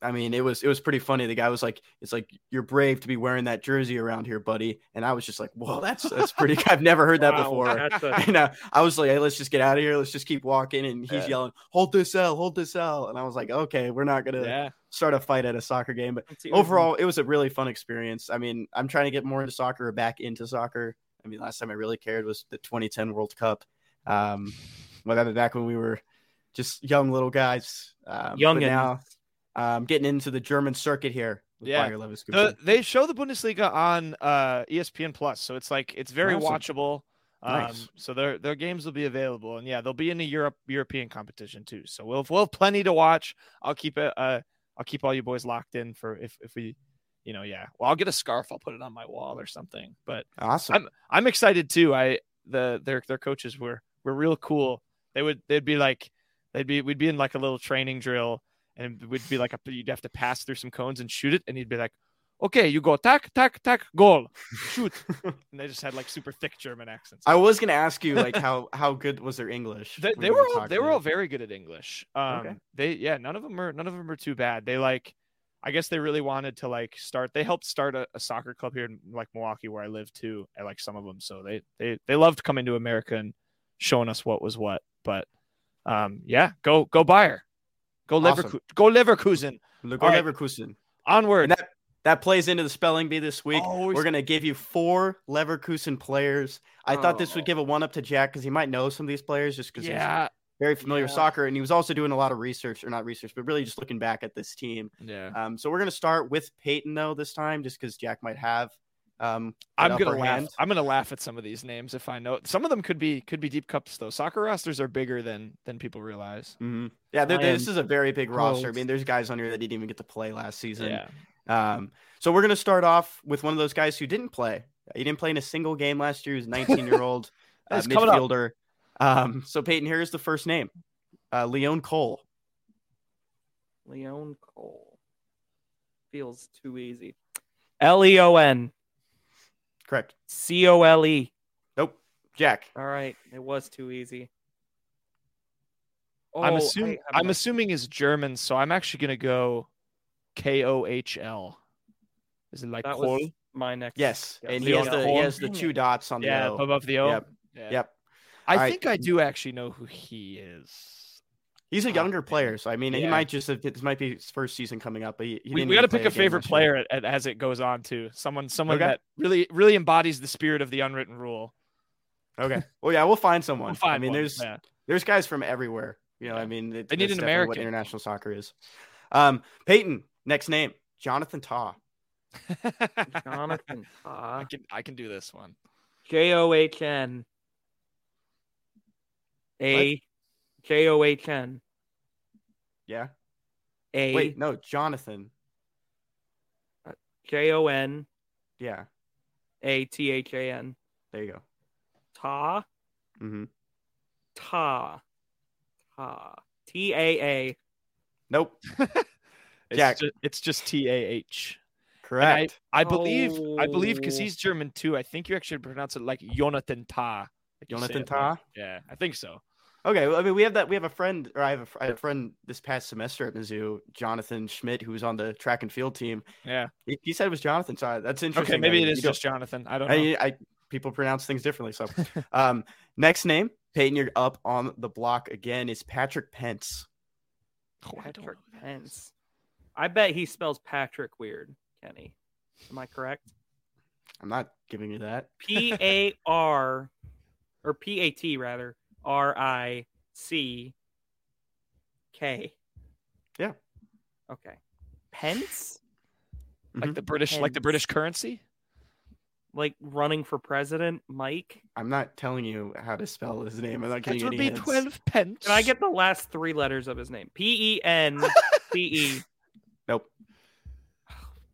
Speaker 5: I mean, it was it was pretty funny. The guy was like, "It's like you're brave to be wearing that jersey around here, buddy." And I was just like, "Whoa, that's that's pretty." I've never heard that
Speaker 4: Wow,
Speaker 5: before.
Speaker 4: A,
Speaker 5: And uh, I was like, hey, let's just get out of here. Let's just keep walking. And he's
Speaker 2: Yeah.
Speaker 5: yelling, hold this L, hold this L. And I was like, okay, we're not going to
Speaker 2: Yeah.
Speaker 5: start a fight at a soccer game. But overall, it was a really fun experience. I mean, I'm trying to get more into soccer or back into soccer. I mean, last time I really cared was the 2010 World Cup. Um, well, that back when we were just young little guys. Um,
Speaker 4: young and
Speaker 5: now um, getting into the German circuit here. With
Speaker 2: Yeah. The, they show the Bundesliga on uh, ESPN Plus, so it's like it's very
Speaker 5: Awesome.
Speaker 2: watchable. Um,
Speaker 5: Nice.
Speaker 2: So their their games will be available, and yeah, they'll be in the Europe European competition too. So we'll we'll have plenty to watch. I'll keep it. Uh, I'll keep all you boys locked in for if if we, you know, yeah. Well, I'll get a scarf. I'll put it on my wall or something. But
Speaker 5: awesome.
Speaker 2: I'm I'm excited too. I the their their coaches were were real cool. They would they'd be like they'd be we'd be in like a little training drill and it would be like a you'd have to pass through some cones and shoot it and he'd be like, okay, you go tack tack tack goal, shoot, and they just had like super thick German accents.
Speaker 5: I was going to ask you, like, how, how good was their English?
Speaker 2: They, they were all, they were all very good at English. Um,
Speaker 5: Okay.
Speaker 2: they yeah, none of them are none of them are too bad. They like, I guess they really wanted to like start. They helped start a, a soccer club here in like Milwaukee where I live too. I like some of them, so they they they loved coming to America and showing us what was what. But um, yeah, go go Bayer, go
Speaker 5: Awesome.
Speaker 2: Leverkusen, go Leverkusen. All right.
Speaker 5: Leverkusen.
Speaker 2: Onward.
Speaker 5: That that plays into the spelling bee this week.
Speaker 2: Oh,
Speaker 5: We're gonna give you four Leverkusen players. I thought this would
Speaker 4: Oh.
Speaker 5: give a one up to Jack because he might know some of these players just because he's
Speaker 2: yeah,
Speaker 5: very familiar with soccer, and he was also doing a lot of research, or not research, but really just looking back at this team.
Speaker 2: yeah.
Speaker 5: Um, so we're gonna start with Peyton though this time, just because Jack might have. Um,
Speaker 2: I'm gonna
Speaker 5: upper
Speaker 2: laugh.
Speaker 5: hand.
Speaker 2: I'm gonna laugh at some of these names if I know. Some of them could be could be deep cups though. Soccer rosters are bigger than than people realize.
Speaker 5: Mhm. Yeah, there-
Speaker 4: I
Speaker 5: this is a very big roster. I mean, there's guys on here that didn't even get to play last season.
Speaker 2: Yeah.
Speaker 5: Um, so we're gonna start off with one of those guys who didn't play. He didn't play in a single game last year. He was 19 year old uh,
Speaker 2: It's coming up.
Speaker 5: midfielder. Um, so Peyton, here's the first name, uh, Leon Cole.
Speaker 4: Leon Cole. Feels too easy. L E O N
Speaker 5: Correct.
Speaker 4: C O L E.
Speaker 5: Nope. Jack.
Speaker 4: All right, it was too easy.
Speaker 2: I'm
Speaker 4: Oh,
Speaker 2: assuming
Speaker 4: I have
Speaker 2: I'm assuming is German, so I'm actually gonna go K O H L. Is it like
Speaker 4: that
Speaker 2: Kohl?
Speaker 4: was my next.
Speaker 5: Yes,
Speaker 4: guess.
Speaker 5: and he has the he has the two dots on the
Speaker 2: Yeah,
Speaker 5: O.
Speaker 2: above the O.
Speaker 5: Yep.
Speaker 2: Yeah.
Speaker 5: Yep.
Speaker 2: I
Speaker 5: All right.
Speaker 2: think I do actually know who he is.
Speaker 5: He's a
Speaker 2: Ah,
Speaker 5: younger
Speaker 2: man.
Speaker 5: player, so I mean, he might just have, this might be his first season coming up, but he, he
Speaker 2: we we got to pick a
Speaker 5: game
Speaker 2: favorite player at, at- as it goes on too. Someone someone
Speaker 5: Okay.
Speaker 2: that really really embodies the spirit of the unwritten rule.
Speaker 5: Okay. Well, yeah, we'll find someone.
Speaker 2: We'll find
Speaker 5: I mean,
Speaker 2: one,
Speaker 5: there's
Speaker 2: yeah.
Speaker 5: there's guys from everywhere. You know,
Speaker 2: Yeah.
Speaker 5: I mean, it,
Speaker 2: They need an
Speaker 5: definitely What
Speaker 2: American.
Speaker 5: international soccer is. Um, Peyton, next name, Jonathan Taw.
Speaker 4: Jonathan
Speaker 2: I can I can do this one.
Speaker 4: J O H N A J O H N
Speaker 5: Yeah.
Speaker 4: A
Speaker 5: Wait, no, Jonathan.
Speaker 4: J O N
Speaker 5: Yeah.
Speaker 4: A T H A N.
Speaker 5: There you go.
Speaker 4: Ta
Speaker 5: Mm-hmm.
Speaker 4: Ta Ta T A A.
Speaker 5: Nope.
Speaker 2: It's
Speaker 5: Jack.
Speaker 2: ju- it's just T A H.
Speaker 5: Correct.
Speaker 2: I believe I believe because
Speaker 4: Oh.
Speaker 2: he's German too. I think you actually pronounce it like Jonathan Ta. like
Speaker 5: Jonathan
Speaker 2: it,
Speaker 5: Ta?
Speaker 2: Yeah, I think so.
Speaker 5: Okay, well, I mean, we have that. We have a friend, or I have a, fr- I had a friend this past semester at Mizzou, Jonathan Schmidt, who was on the track and field team.
Speaker 2: Yeah.
Speaker 5: He, he said it was Jonathan. So that's interesting.
Speaker 2: Okay, maybe
Speaker 5: I
Speaker 2: it
Speaker 5: mean,
Speaker 2: is just Jonathan. I don't know.
Speaker 5: I, I people pronounce things differently. So, um, next name, Peyton, you're up on the block again. Is Patrick Pentz.
Speaker 2: Oh, I
Speaker 4: Patrick
Speaker 2: who that is.
Speaker 4: Pence. I bet he spells Patrick weird, Kenny. Am I correct?
Speaker 5: I'm not giving you that.
Speaker 4: P A R or P A T rather R I C K.
Speaker 5: Yeah.
Speaker 4: Okay. Pence?
Speaker 2: Like
Speaker 5: Mhm.
Speaker 2: the British, like the British currency.
Speaker 4: Like running for president, Mike?
Speaker 5: I'm not telling you how to spell his name. I'm not giving you
Speaker 2: would
Speaker 5: any
Speaker 2: be
Speaker 5: hints.
Speaker 2: twelve pence.
Speaker 4: Can I get the last three letters of his name? P E N C E.
Speaker 5: Nope.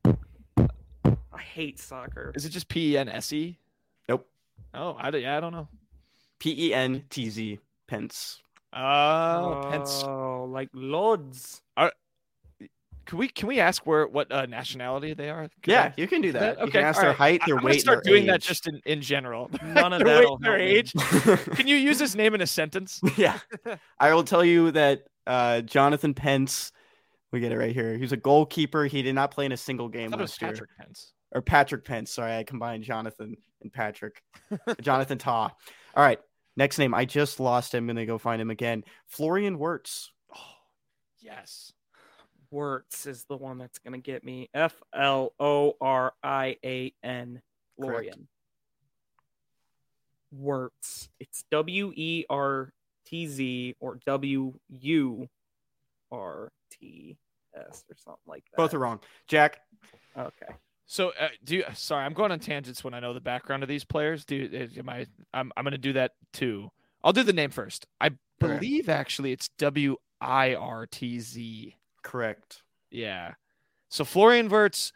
Speaker 4: I hate soccer.
Speaker 2: Is it just P E N S E?
Speaker 5: Nope.
Speaker 2: Oh, I yeah, I don't know.
Speaker 5: P E N T Z. Pence.
Speaker 2: Oh, Pence.
Speaker 4: Oh, like Lodz.
Speaker 2: Can we can we ask where what uh, nationality they are? 'Cause
Speaker 5: Yeah,
Speaker 2: I-
Speaker 5: you can do that.
Speaker 2: Okay,
Speaker 5: you can ask
Speaker 2: all
Speaker 5: their
Speaker 2: right.
Speaker 5: height, their
Speaker 2: I'm
Speaker 5: weight,
Speaker 2: gonna start
Speaker 5: their
Speaker 2: doing that just in, in general.
Speaker 4: None of that'll
Speaker 2: weight, their age. Can you use his name in a sentence?
Speaker 5: yeah. I will tell you that uh, Jonathan Pence, we get it right here. He's a goalkeeper. He did not play in a single
Speaker 2: I
Speaker 5: game
Speaker 2: it was
Speaker 5: last year.
Speaker 2: Patrick Pentz.
Speaker 5: Or Patrick Pentz. Sorry, I combined Jonathan and Patrick. Jonathan Ta. All right. Next name. I just lost him. I'm going to go find him again. Florian Wirtz.
Speaker 2: Oh, yes.
Speaker 4: Wirtz is the one that's going to get me. F L O R I A N.
Speaker 5: Correct.
Speaker 4: Lorian. Wirtz. It's W E R T Z or W U R T S or something like that.
Speaker 5: Both are wrong. Jack.
Speaker 4: Okay.
Speaker 2: So, uh, do you, sorry, I'm going on tangents when I know the background of these players. Do you- am I? I'm I'm going to do that too. I'll do the name first. I believe actually it's W I R T Z.
Speaker 5: Correct.
Speaker 2: Yeah. So Florian Wirtz,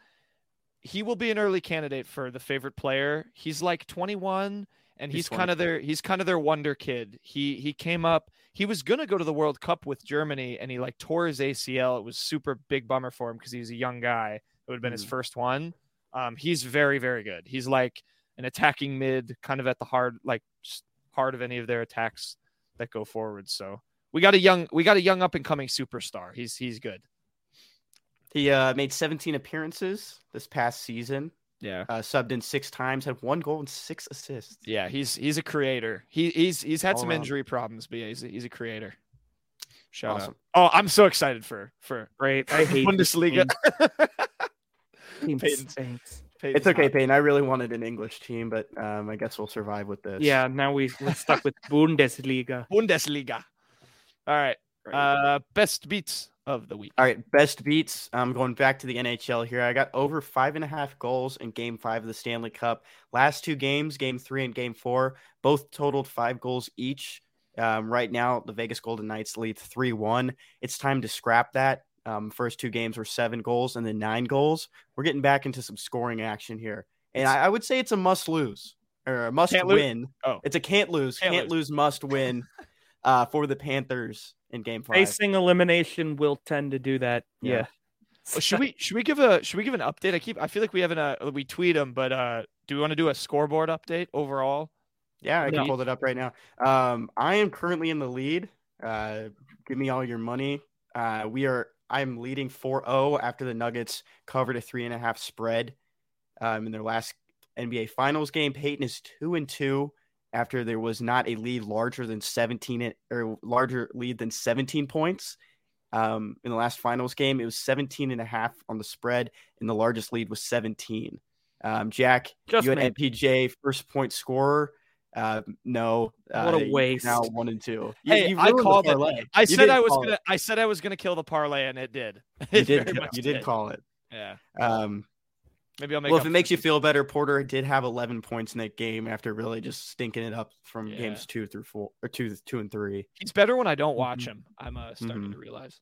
Speaker 2: he will be an early candidate for the favorite player. He's like 21 and
Speaker 5: He's
Speaker 2: he's, kind of their he's kind of their wonder kid. He he came up, he was going to go to the World Cup with Germany and he like tore his ACL. It was super big bummer for him because he was a young guy. It would have been his
Speaker 5: Mhm.
Speaker 2: first one. Um he's very very good. He's like an attacking mid kind of at the hard like just heart of any of their attacks that go forward. So we got a young we got a young up and coming superstar. He's he's good.
Speaker 5: He uh, made 17 appearances this past season.
Speaker 2: Yeah.
Speaker 5: Uh, subbed in six times, had one goal and six assists.
Speaker 2: Yeah, he's he's a creator. He he's he's had
Speaker 5: All
Speaker 2: some
Speaker 5: around.
Speaker 2: injury problems, but yeah, he's a, he's a creator. Shout
Speaker 5: Awesome.
Speaker 2: out! Oh, I'm so excited for for
Speaker 4: Great. I hate this
Speaker 2: Bundesliga.
Speaker 4: team.
Speaker 2: Peyton's-
Speaker 4: stinks.
Speaker 5: It's okay, Payne. I really wanted an English team, but um, I guess we'll survive with this.
Speaker 4: Yeah, now we, we're stuck with Bundesliga.
Speaker 2: Bundesliga. All right. Uh, best beats of the week.
Speaker 5: All right, best beats. I'm going back to the NHL here. I got over five and a half goals in game five of the Stanley Cup. Last two games, game three and game four, both totaled five goals each. Um, right now, the Vegas Golden Knights lead 3 1. It's time to scrap that. Um, first two games were seven goals and then nine goals. We're getting back into some scoring action here. And I, I would say it's a must lose or a must
Speaker 2: Can't lose?
Speaker 5: win.
Speaker 2: Oh.
Speaker 5: It's a can't lose,
Speaker 2: Can't
Speaker 5: can't, lose. must win uh, for the Panthers in game five.
Speaker 4: Facing elimination will tend to do that.
Speaker 5: Yeah.
Speaker 4: Yeah.
Speaker 2: Oh, should we should we give a should we give an update? I keep I feel like we haven't uh we tweet them, but uh, do we want to do a scoreboard update overall?
Speaker 5: Yeah, I
Speaker 4: No.
Speaker 5: can hold it up right now. Um, I am currently in the lead. Uh, give me all your money. Uh, we are. I'm leading 4-0 after the Nuggets covered a three and a half spread um, in their last NBA Finals game. Peyton is two and two after there was not a lead larger than 17 or larger lead than 17 points. Um, in the last finals game, it was 17 and a half on the spread, and the largest lead was 17. Um, Jack,
Speaker 4: Just
Speaker 5: you had
Speaker 4: me.
Speaker 5: MPJ first point scorer. Uh, no,
Speaker 4: What a
Speaker 5: uh,
Speaker 4: waste.
Speaker 5: Now one and two.
Speaker 2: Hey,
Speaker 5: you
Speaker 2: I
Speaker 5: ruined the
Speaker 2: called it. I
Speaker 5: You
Speaker 2: said I was gonna
Speaker 5: it.
Speaker 2: I said I was gonna kill the parlay, and it did.
Speaker 5: You did. You did call it.
Speaker 2: Yeah.
Speaker 5: Um,
Speaker 2: Maybe I'll make.
Speaker 5: Well, if it makes you feel better, Porter did have 11 points in that game after really just stinking it up from
Speaker 2: Yeah.
Speaker 5: games two through four or two, two and three.
Speaker 2: he's better when I don't watch
Speaker 5: Mhm.
Speaker 2: him. I'm uh, starting
Speaker 5: Mhm.
Speaker 2: to realize.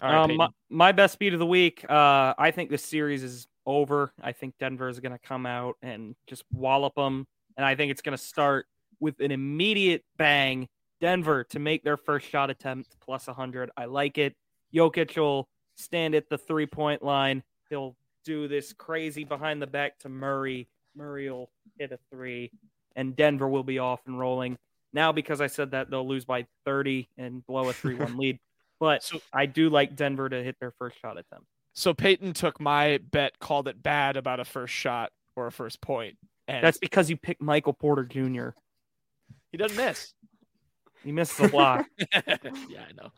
Speaker 2: All right,
Speaker 4: um, my, my best beat of the week. Uh, I think this series is over. I think Denver is going to come out and just wallop them, and I think it's going to start with an immediate bang. Denver to make their first shot attempt plus 100. I like it. Jokic will stand at the three point line. He'll do this crazy behind the back to Murray. Murray will hit a three, and Denver will be off and rolling. Now, because I said that, they'll lose by 30 and blow a 3 1 lead. But
Speaker 2: So-
Speaker 4: I do like Denver to hit their first shot attempt.
Speaker 2: So Peyton took my bet, called it bad about a first shot or a first point, and
Speaker 4: That's because you picked Michael Porter Jr.
Speaker 2: he doesn't miss.
Speaker 4: He misses a lot.
Speaker 2: yeah, I know.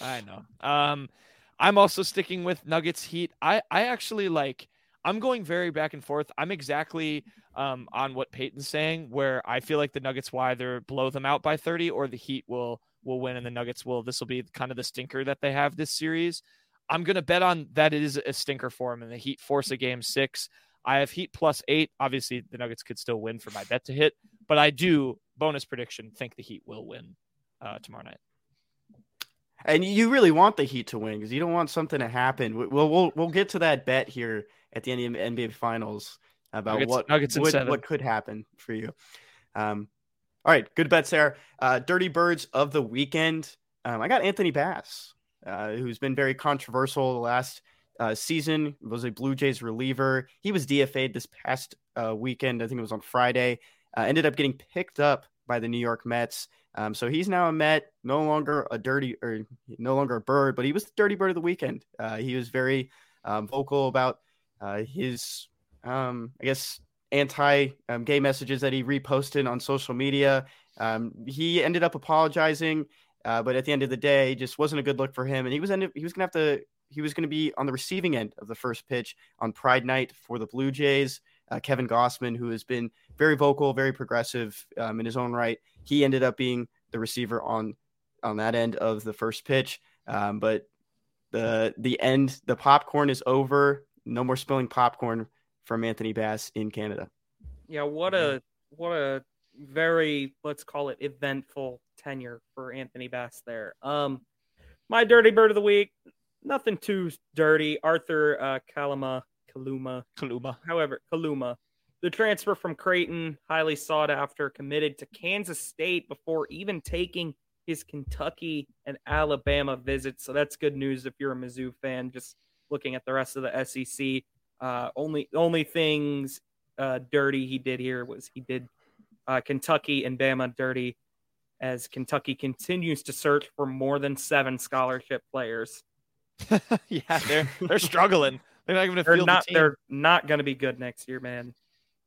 Speaker 2: I know. Um, I'm also sticking with Nuggets Heat. I I actually like. I'm going very back and forth. I'm exactly um, on what Peyton's saying, where I feel like the Nuggets will either blow them out by 30 or the Heat will will win, and the Nuggets will. This will be kind of the stinker that they have this series. I'm gonna bet on that it is a stinker for them, and the Heat force a game six. I have Heat plus eight. Obviously, the Nuggets could still win for my bet to hit, but I do bonus prediction think the Heat will win uh, tomorrow night.
Speaker 5: And you really want the Heat to win because you don't want something to happen. We- We'll we'll we'll get to that bet here at the end of the NBA Finals about
Speaker 2: Nuggets-
Speaker 5: what
Speaker 2: Nuggets
Speaker 5: what could happen for you. Um, all right, good bets there. Uh, Dirty Birds of the weekend. Um, I got Anthony Bass, uh, who's been very controversial the last uh, season. Was a Blue Jays reliever. He was DFA'd this past uh, weekend. I think it was on Friday. Uh, ended up getting picked up by the New York Mets. Um, so he's now a Met, no longer a dirty or no longer a bird, but he was the dirty bird of the weekend. Uh, he was very um, vocal about uh, his, um, I guess, anti um, gay messages that he reposted on social media. Um, he ended up apologizing, uh, but at the end of the day, just wasn't a good look for him. And he was ended, he was to have to he was going to be on the receiving end of the first pitch on Pride Night for the Blue Jays. Uh, Kevin Gausman, who has been very vocal, very progressive um, in his own right, he ended up being the receiver on on that end of the first pitch. Um, but the the end, the popcorn is over. No more spilling popcorn from Anthony Bass in Canada.
Speaker 4: Yeah, what a what a very let's call it eventful tenure for Anthony Bass there. Um my dirty bird of the week, nothing too dirty. Arthur uh Kaluma Kaluma,
Speaker 2: Kaluma.
Speaker 4: however, Kaluma. The transfer from Creighton, highly sought after, committed to Kansas State before even taking his Kentucky and Alabama visits. So that's good news if you're a Mizzou fan. Just looking at the rest of the SEC, uh, only only things uh, dirty he did here was he did uh, Kentucky and Bama dirty, as Kentucky continues to search for more than seven scholarship players.
Speaker 2: yeah, they're they're struggling. They're not even gonna
Speaker 4: They're not
Speaker 2: the team.
Speaker 4: they're not going to be good next year, man.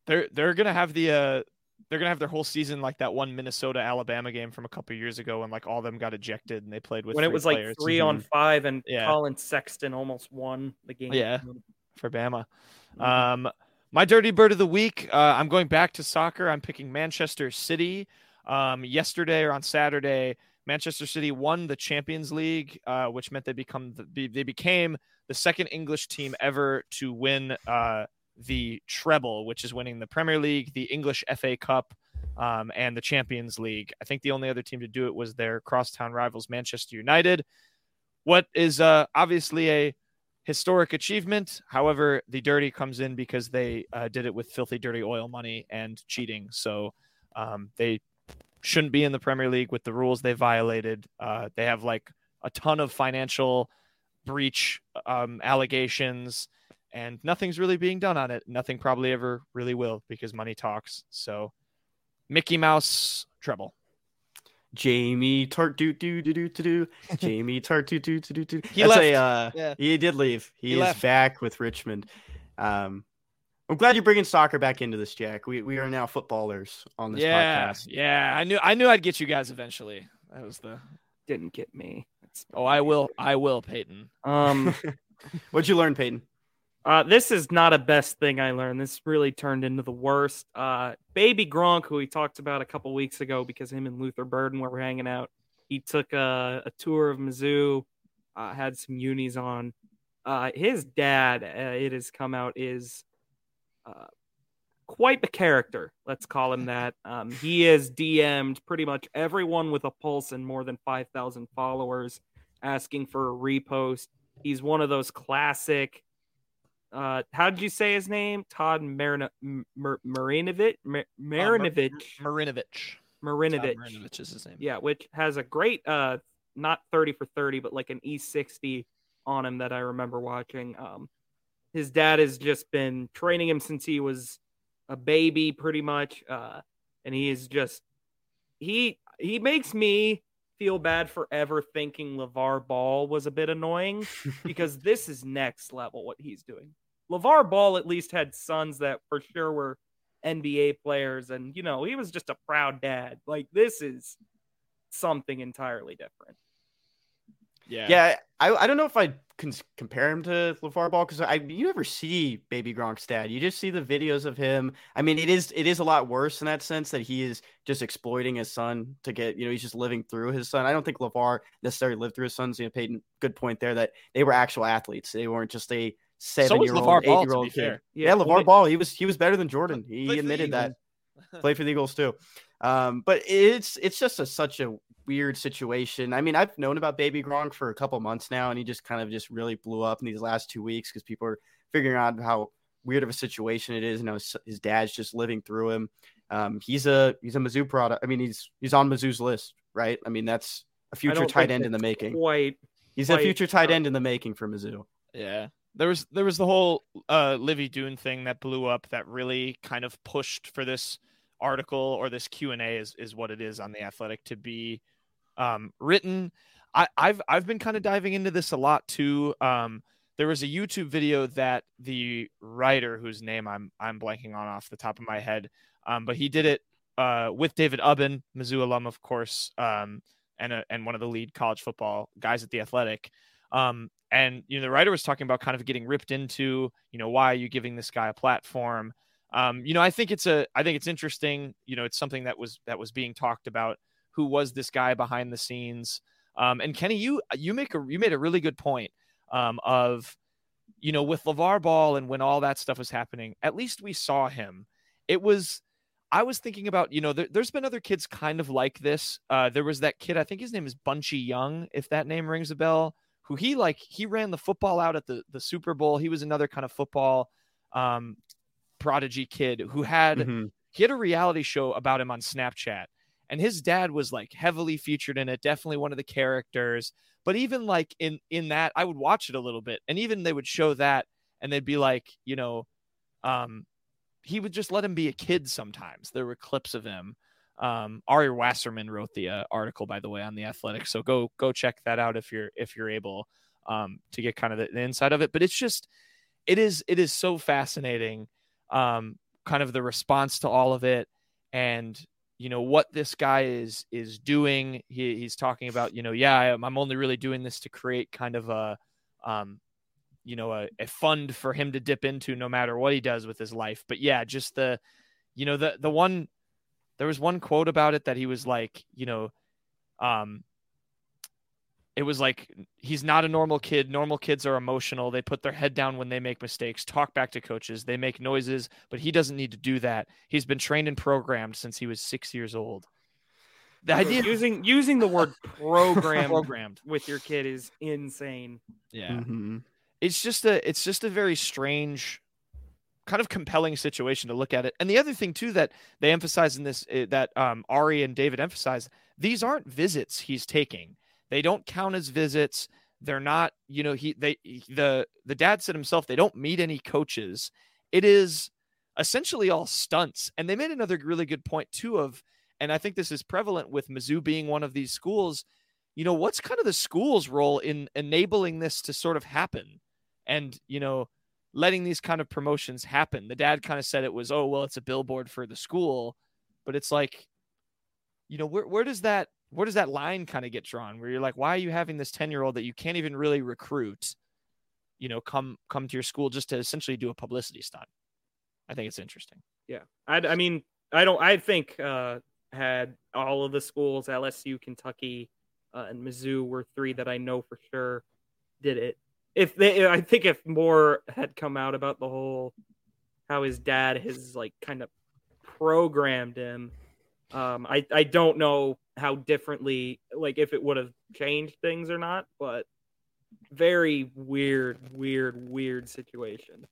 Speaker 2: they're they're gonna have the uh they're gonna have their whole season like that one Minnesota Alabama game from a couple years ago when like all of them got ejected and they played with
Speaker 4: when it was
Speaker 2: players
Speaker 4: like 3 on five and
Speaker 2: Yeah.
Speaker 4: Collin Sexton almost won the game.
Speaker 2: Yeah. for Bama.
Speaker 4: Mhm.
Speaker 2: Um, my dirty bird of the week. Uh, I'm going back to soccer. I'm picking Manchester City. Um, yesterday or on Saturday, Manchester City won the Champions League, uh, which meant they become the, they became the second English team ever to win uh, the treble, which is winning the Premier League, the English FA Cup, um, and the Champions League. I think the only other team to do it was their crosstown rivals, Manchester United. What is uh, obviously a historic achievement. However, the dirty comes in because they uh, did it with filthy, dirty oil money and cheating. So um, they shouldn't be in the Premier League with the rules they violated. Uh, they have like a ton of financial breach um, allegations, and nothing's really being done on it. Nothing probably ever really will because money talks. So Mickey Mouse treble.
Speaker 5: Jamie Tartt do do do do do do. Jamie Tartt do do do do do.
Speaker 2: He
Speaker 5: That's
Speaker 2: left.
Speaker 5: A, uh,
Speaker 2: Yeah.
Speaker 5: He did leave. He,
Speaker 2: He
Speaker 5: is
Speaker 2: left.
Speaker 5: back with Richmond. Um, I'm glad you're bringing soccer back into this, Jack. We we are now footballers on this
Speaker 2: yeah,
Speaker 5: podcast.
Speaker 2: yeah. I knew I knew I'd get you guys eventually. That was the.
Speaker 4: Didn't get me. It's-
Speaker 2: Oh, I will. I will, Peyton.
Speaker 4: Um,
Speaker 5: What'd you learn, Peyton?
Speaker 4: uh, this is not a best thing I learned. This really turned into the worst. Uh, Baby Gronk, who we talked about a couple weeks ago because him and Luther Burden were hanging out. He took a, a tour of Mizzou, uh, had some unis on. uh, his dad, uh, it has come out, is uh, quite the character. Let's call him that. Um, he has DM'd pretty much everyone with a pulse and more than 5,000 followers asking for a repost. He's one of those classic. Uh, how did you say his name? Todd Marino- Mar- Marinovich? Mar- Marinovich.
Speaker 2: Uh, Mar- Marinovich.
Speaker 4: Marinovich.
Speaker 2: Marinovich is his name.
Speaker 4: Yeah, which has a great, uh, not 30 for 30, but like an E60 on him that I remember watching. Um, his dad has just been training him since he was a baby, pretty much, uh, and he is just he he makes me feel bad for ever thinking LeVar Ball was a bit annoying because this is next level what he's doing. LeVar Ball at least had sons that for sure were NBA players, and you know, he was just a proud dad. Like this is something entirely different.
Speaker 2: Yeah.
Speaker 5: Yeah, I, I don't know if I can compare him to LeVar Ball because I you never see Baby Gronk's dad. You just see the videos of him. I mean, it is it is a lot worse in that sense that he is just exploiting his son to get you know he's just living through his son. I don't think LeVar necessarily lived through his sons. You know, Peyton, good point there that they were actual athletes. They weren't just a seven year old, eight year old kid.
Speaker 2: fair.
Speaker 5: Yeah,
Speaker 4: Yeah,
Speaker 5: LeVar Ball, he was he was better than Jordan. He
Speaker 2: Played
Speaker 5: admitted that. Played for the Eagles too. Um, but it's it's just a, such a weird situation. I mean, I've known about Baby Gronk for a couple months now, and he just kind of just really blew up in these last two weeks because people are figuring out how weird of a situation it is. You know, his, his dad's just living through him. Um, he's a he's a Mizzou product. I mean, he's he's on Mizzou's list, right? I mean, that's a future tight end in the making.
Speaker 4: Quite
Speaker 5: He's a
Speaker 4: quite
Speaker 5: future tight end in the making for Mizzou.
Speaker 2: Yeah. There was there was the whole uh Livvy Dunne thing that blew up that really kind of pushed for this article or this Q&A is is what it is on the Athletic to be um written. I I've I've been kind of diving into this a lot too. Um there was a YouTube video that the writer whose name I'm I'm blanking on off the top of my head um but he did it uh with David Ubben, Mizzou alum of course, um and a, and one of the lead college football guys at the Athletic. Um, and you know, the writer was talking about kind of getting ripped into, you know, why are you giving this guy a platform? Um, you know, I think it's a, I think it's interesting. You know, it's something that was that was being talked about. Who was this guy behind the scenes? Um, and Kenny, you you make a you made a really good point um, of, you know, with LeVar Ball and when all that stuff was happening. At least we saw him. It was. I was thinking about, you know, there, there's been other kids kind of like this. Uh, there was that kid, I think his name is Bunchie Young, if that name rings a bell who he like he ran the football out at the the Super Bowl. He was another kind of football um prodigy kid who had
Speaker 5: Mhm.
Speaker 2: he had a reality show about him on Snapchat and his dad was like heavily featured in it, definitely one of the characters. But even like in in that I would watch it a little bit and even they would show that and they'd be like, you know, um he would just let him be a kid sometimes. There were clips of him. Um, Ari Wasserman wrote the uh, article, by the way, on the Athletic. So go go check that out if you're if you're able um, to get kind of the, the inside of it. But it's just it is it is so fascinating, um, kind of the response to all of it, and you know what this guy is is doing. He, he's talking about you know yeah I'm, only really doing this to create kind of a um, you know a, a fund for him to dip into no matter what he does with his life. But yeah, just the you know the the one there was one quote about it that he was like, you know, um, it was like he's not a normal kid. Normal kids are emotional. They put their head down when they make mistakes, talk back to coaches, they make noises, but he doesn't need to do that. He's been trained and programmed since he was six years old. The idea
Speaker 4: using using the word program
Speaker 2: programmed.
Speaker 4: with your kid is insane.
Speaker 2: Yeah.
Speaker 5: Mhm.
Speaker 2: it's just a it's just a very strange kind of compelling situation to look at it and the other thing too that they emphasize in this eh, that um, ari and david emphasize these aren't visits he's taking they don't count as visits. They're not you know he they the the dad said himself they don't meet any coaches. It is essentially all stunts. And they made another really good point too of and i think this is prevalent with mizzou being one of these schools you know what's kind of the school's role in enabling this to sort of happen? And you know letting these kind of promotions happen. The dad kind of said it was oh well it's a billboard for the school. But it's like you know where, where does that where does that line kind of get drawn where you're like why are you having this 10 year old that you can't even really recruit you know come come to your school just to essentially do a publicity stunt i think it's interesting
Speaker 4: Yeah, I, I mean, I don't. I think uh, had all of the schools, LSU, Kentucky, uh, and Mizzou were three that I know for sure did it. if they, I think if more had come out about the whole how his dad has like kind of programmed him, um, I I don't know how differently like if it would have changed things or not, but very weird, weird, weird situation.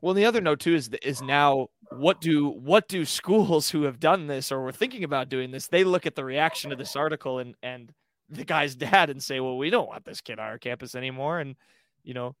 Speaker 2: Well, the other note too is is now what do what do schools who have done this or were thinking about doing this? They look at the reaction to this article and and the guy's dad and say, "Well, we don't want this kid on our campus anymore." And you know,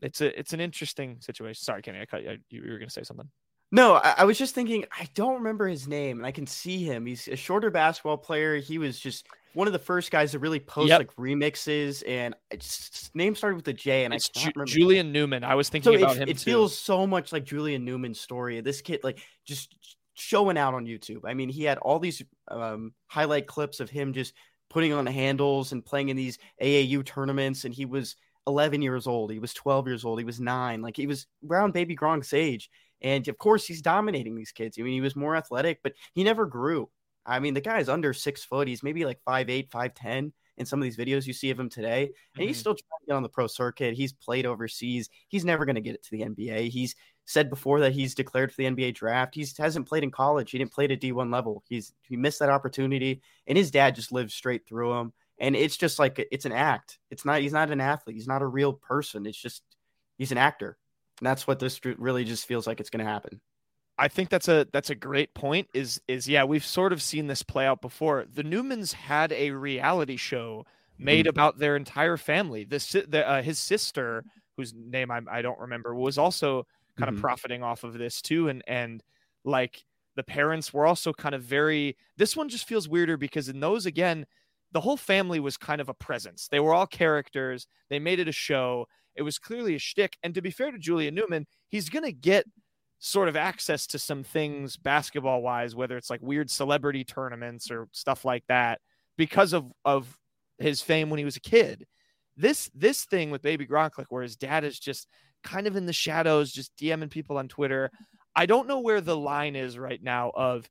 Speaker 2: it's a it's an interesting situation. Sorry, Kenny, I cut you. You were going to say something.
Speaker 5: No, I, I, was just thinking. I don't remember his name, and I can see him. He's a shorter basketball player. He was just one of the first guys to really post yep. like remixes, and just, name started with a J, and it's I can't Ju- remember.
Speaker 2: Julian Newman. I was thinking so about
Speaker 5: it,
Speaker 2: him.
Speaker 5: It
Speaker 2: too.
Speaker 5: feels so much like Julian Newman's story. This kid, like, just showing out on YouTube. I mean, he had all these um, highlight clips of him just putting on handles and playing in these AAU tournaments, and he was 11 years old. He was 12 years old. He was nine. Like he was around baby Gronk's age. And of course, he's dominating these kids. I mean, he was more athletic, but he never grew. I mean, the guy is under six foot. He's maybe like five eight, five ten in some of these videos you see of him today. And mm-hmm. he's still trying to get on the pro circuit. He's played overseas. He's never going to get it to the NBA. He's said before that he's declared for the NBA draft. He hasn't played in college. He didn't play at a D1 level. He's he missed that opportunity. And his dad just lived straight through him. And it's just like it's an act. It's not he's not an athlete. He's not a real person. It's just he's an actor. And that's what this really just feels like it's going to happen.
Speaker 2: I think that's a that's a great point. Is is yeah, we've sort of seen this play out before. The Newmans had a reality show made mm-hmm. about their entire family. This the, uh, his sister, whose name I, I don't remember, was also kind mm-hmm. of profiting off of this too, and and like the parents were also kind of very. This one just feels weirder because in those again, the whole family was kind of a presence. They were all characters. They made it a show. It was clearly a shtick. And to be fair to Julian Newman, he's gonna get sort of access to some things basketball wise, whether it's like weird celebrity tournaments or stuff like that, because of of his fame when he was a kid. This this thing with Baby Gronk, like where his dad is just kind of in the shadows, just DMing people on Twitter. I don't know where the line is right now of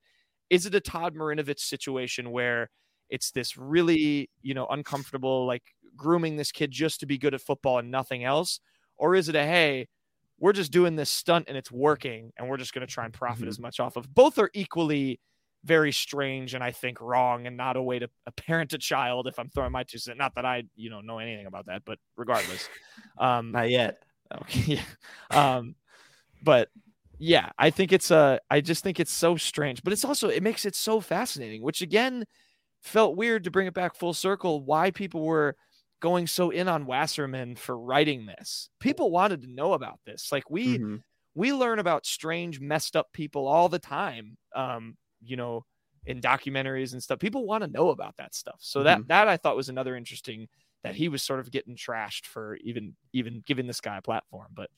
Speaker 2: is it a Todd Marinovich situation where it's this really, you know, uncomfortable, like grooming this kid just to be good at football and nothing else? Or is it a hey, we're just doing this stunt and it's working and we're just going to try and profit mm-hmm. as much off of both are equally very strange and i think wrong and not a way to a parent a child if i'm throwing my two cents. Not that i you know know anything about that but regardless.
Speaker 5: Um not yet.
Speaker 2: okay um but yeah i think it's uh i just think it's so strange but it's also it makes it so fascinating which again felt weird to bring it back full circle why people were going so in on Wasserman for writing this. People wanted to know about this. Like we mm-hmm. we learn about strange, messed up people all the time. Um, you know, in documentaries and stuff. People want to know about that stuff. So that mm-hmm. that I thought was another interesting that he was sort of getting trashed for even even giving this guy a platform. But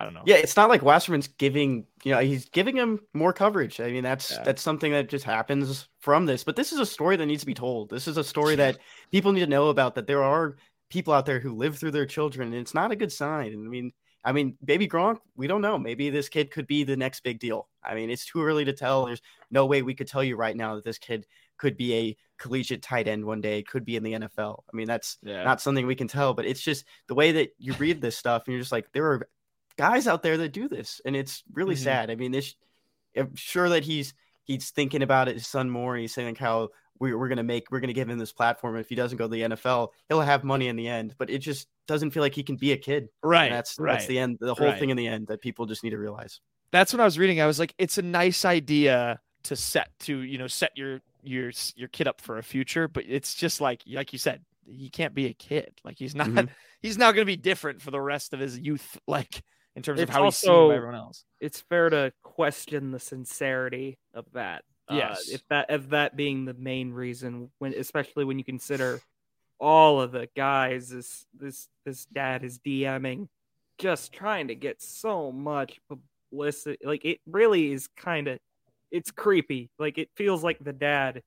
Speaker 2: I don't know.
Speaker 5: Yeah, it's not like Wasserman's giving, you know, he's giving him more coverage. I mean, that's yeah. that's something that just happens from this. But this is a story that needs to be told. This is a story that people need to know about that there are people out there who live through their children and it's not a good sign. And I mean, I mean, baby Gronk, we don't know. Maybe this kid could be the next big deal. I mean, it's too early to tell. There's no way we could tell you right now that this kid could be a collegiate tight end one day, could be in the NFL. I mean, that's yeah. not something we can tell, but it's just the way that you read this stuff and you're just like, there are guys out there that do this, and it's really mm-hmm. sad. I mean, this, I'm sure that he's he's thinking about it, his son more, and he's saying like how we, we're gonna make we're gonna give him this platform. If he doesn't go to the NFL, he'll have money in the end. But it just doesn't feel like he can be a kid.
Speaker 2: Right.
Speaker 5: And that's
Speaker 2: right.
Speaker 5: that's the end. The whole right. thing in the end that people just need to realize.
Speaker 2: That's when I was reading. I was like, it's a nice idea to set to you know set your your your kid up for a future, but it's just like like you said, he can't be a kid. Like he's not mm-hmm. he's not going to be different for the rest of his youth. Like in terms
Speaker 4: it's
Speaker 2: of how
Speaker 4: also,
Speaker 2: he's seen by everyone else.
Speaker 4: It's fair to question the sincerity of that.
Speaker 2: Uh, yes,
Speaker 4: uh, if that if that being the main reason, when especially when you consider all of the guys this this this dad is DMing, just trying to get so much publicity. Like it really is kind of it's creepy. Like it feels like the dad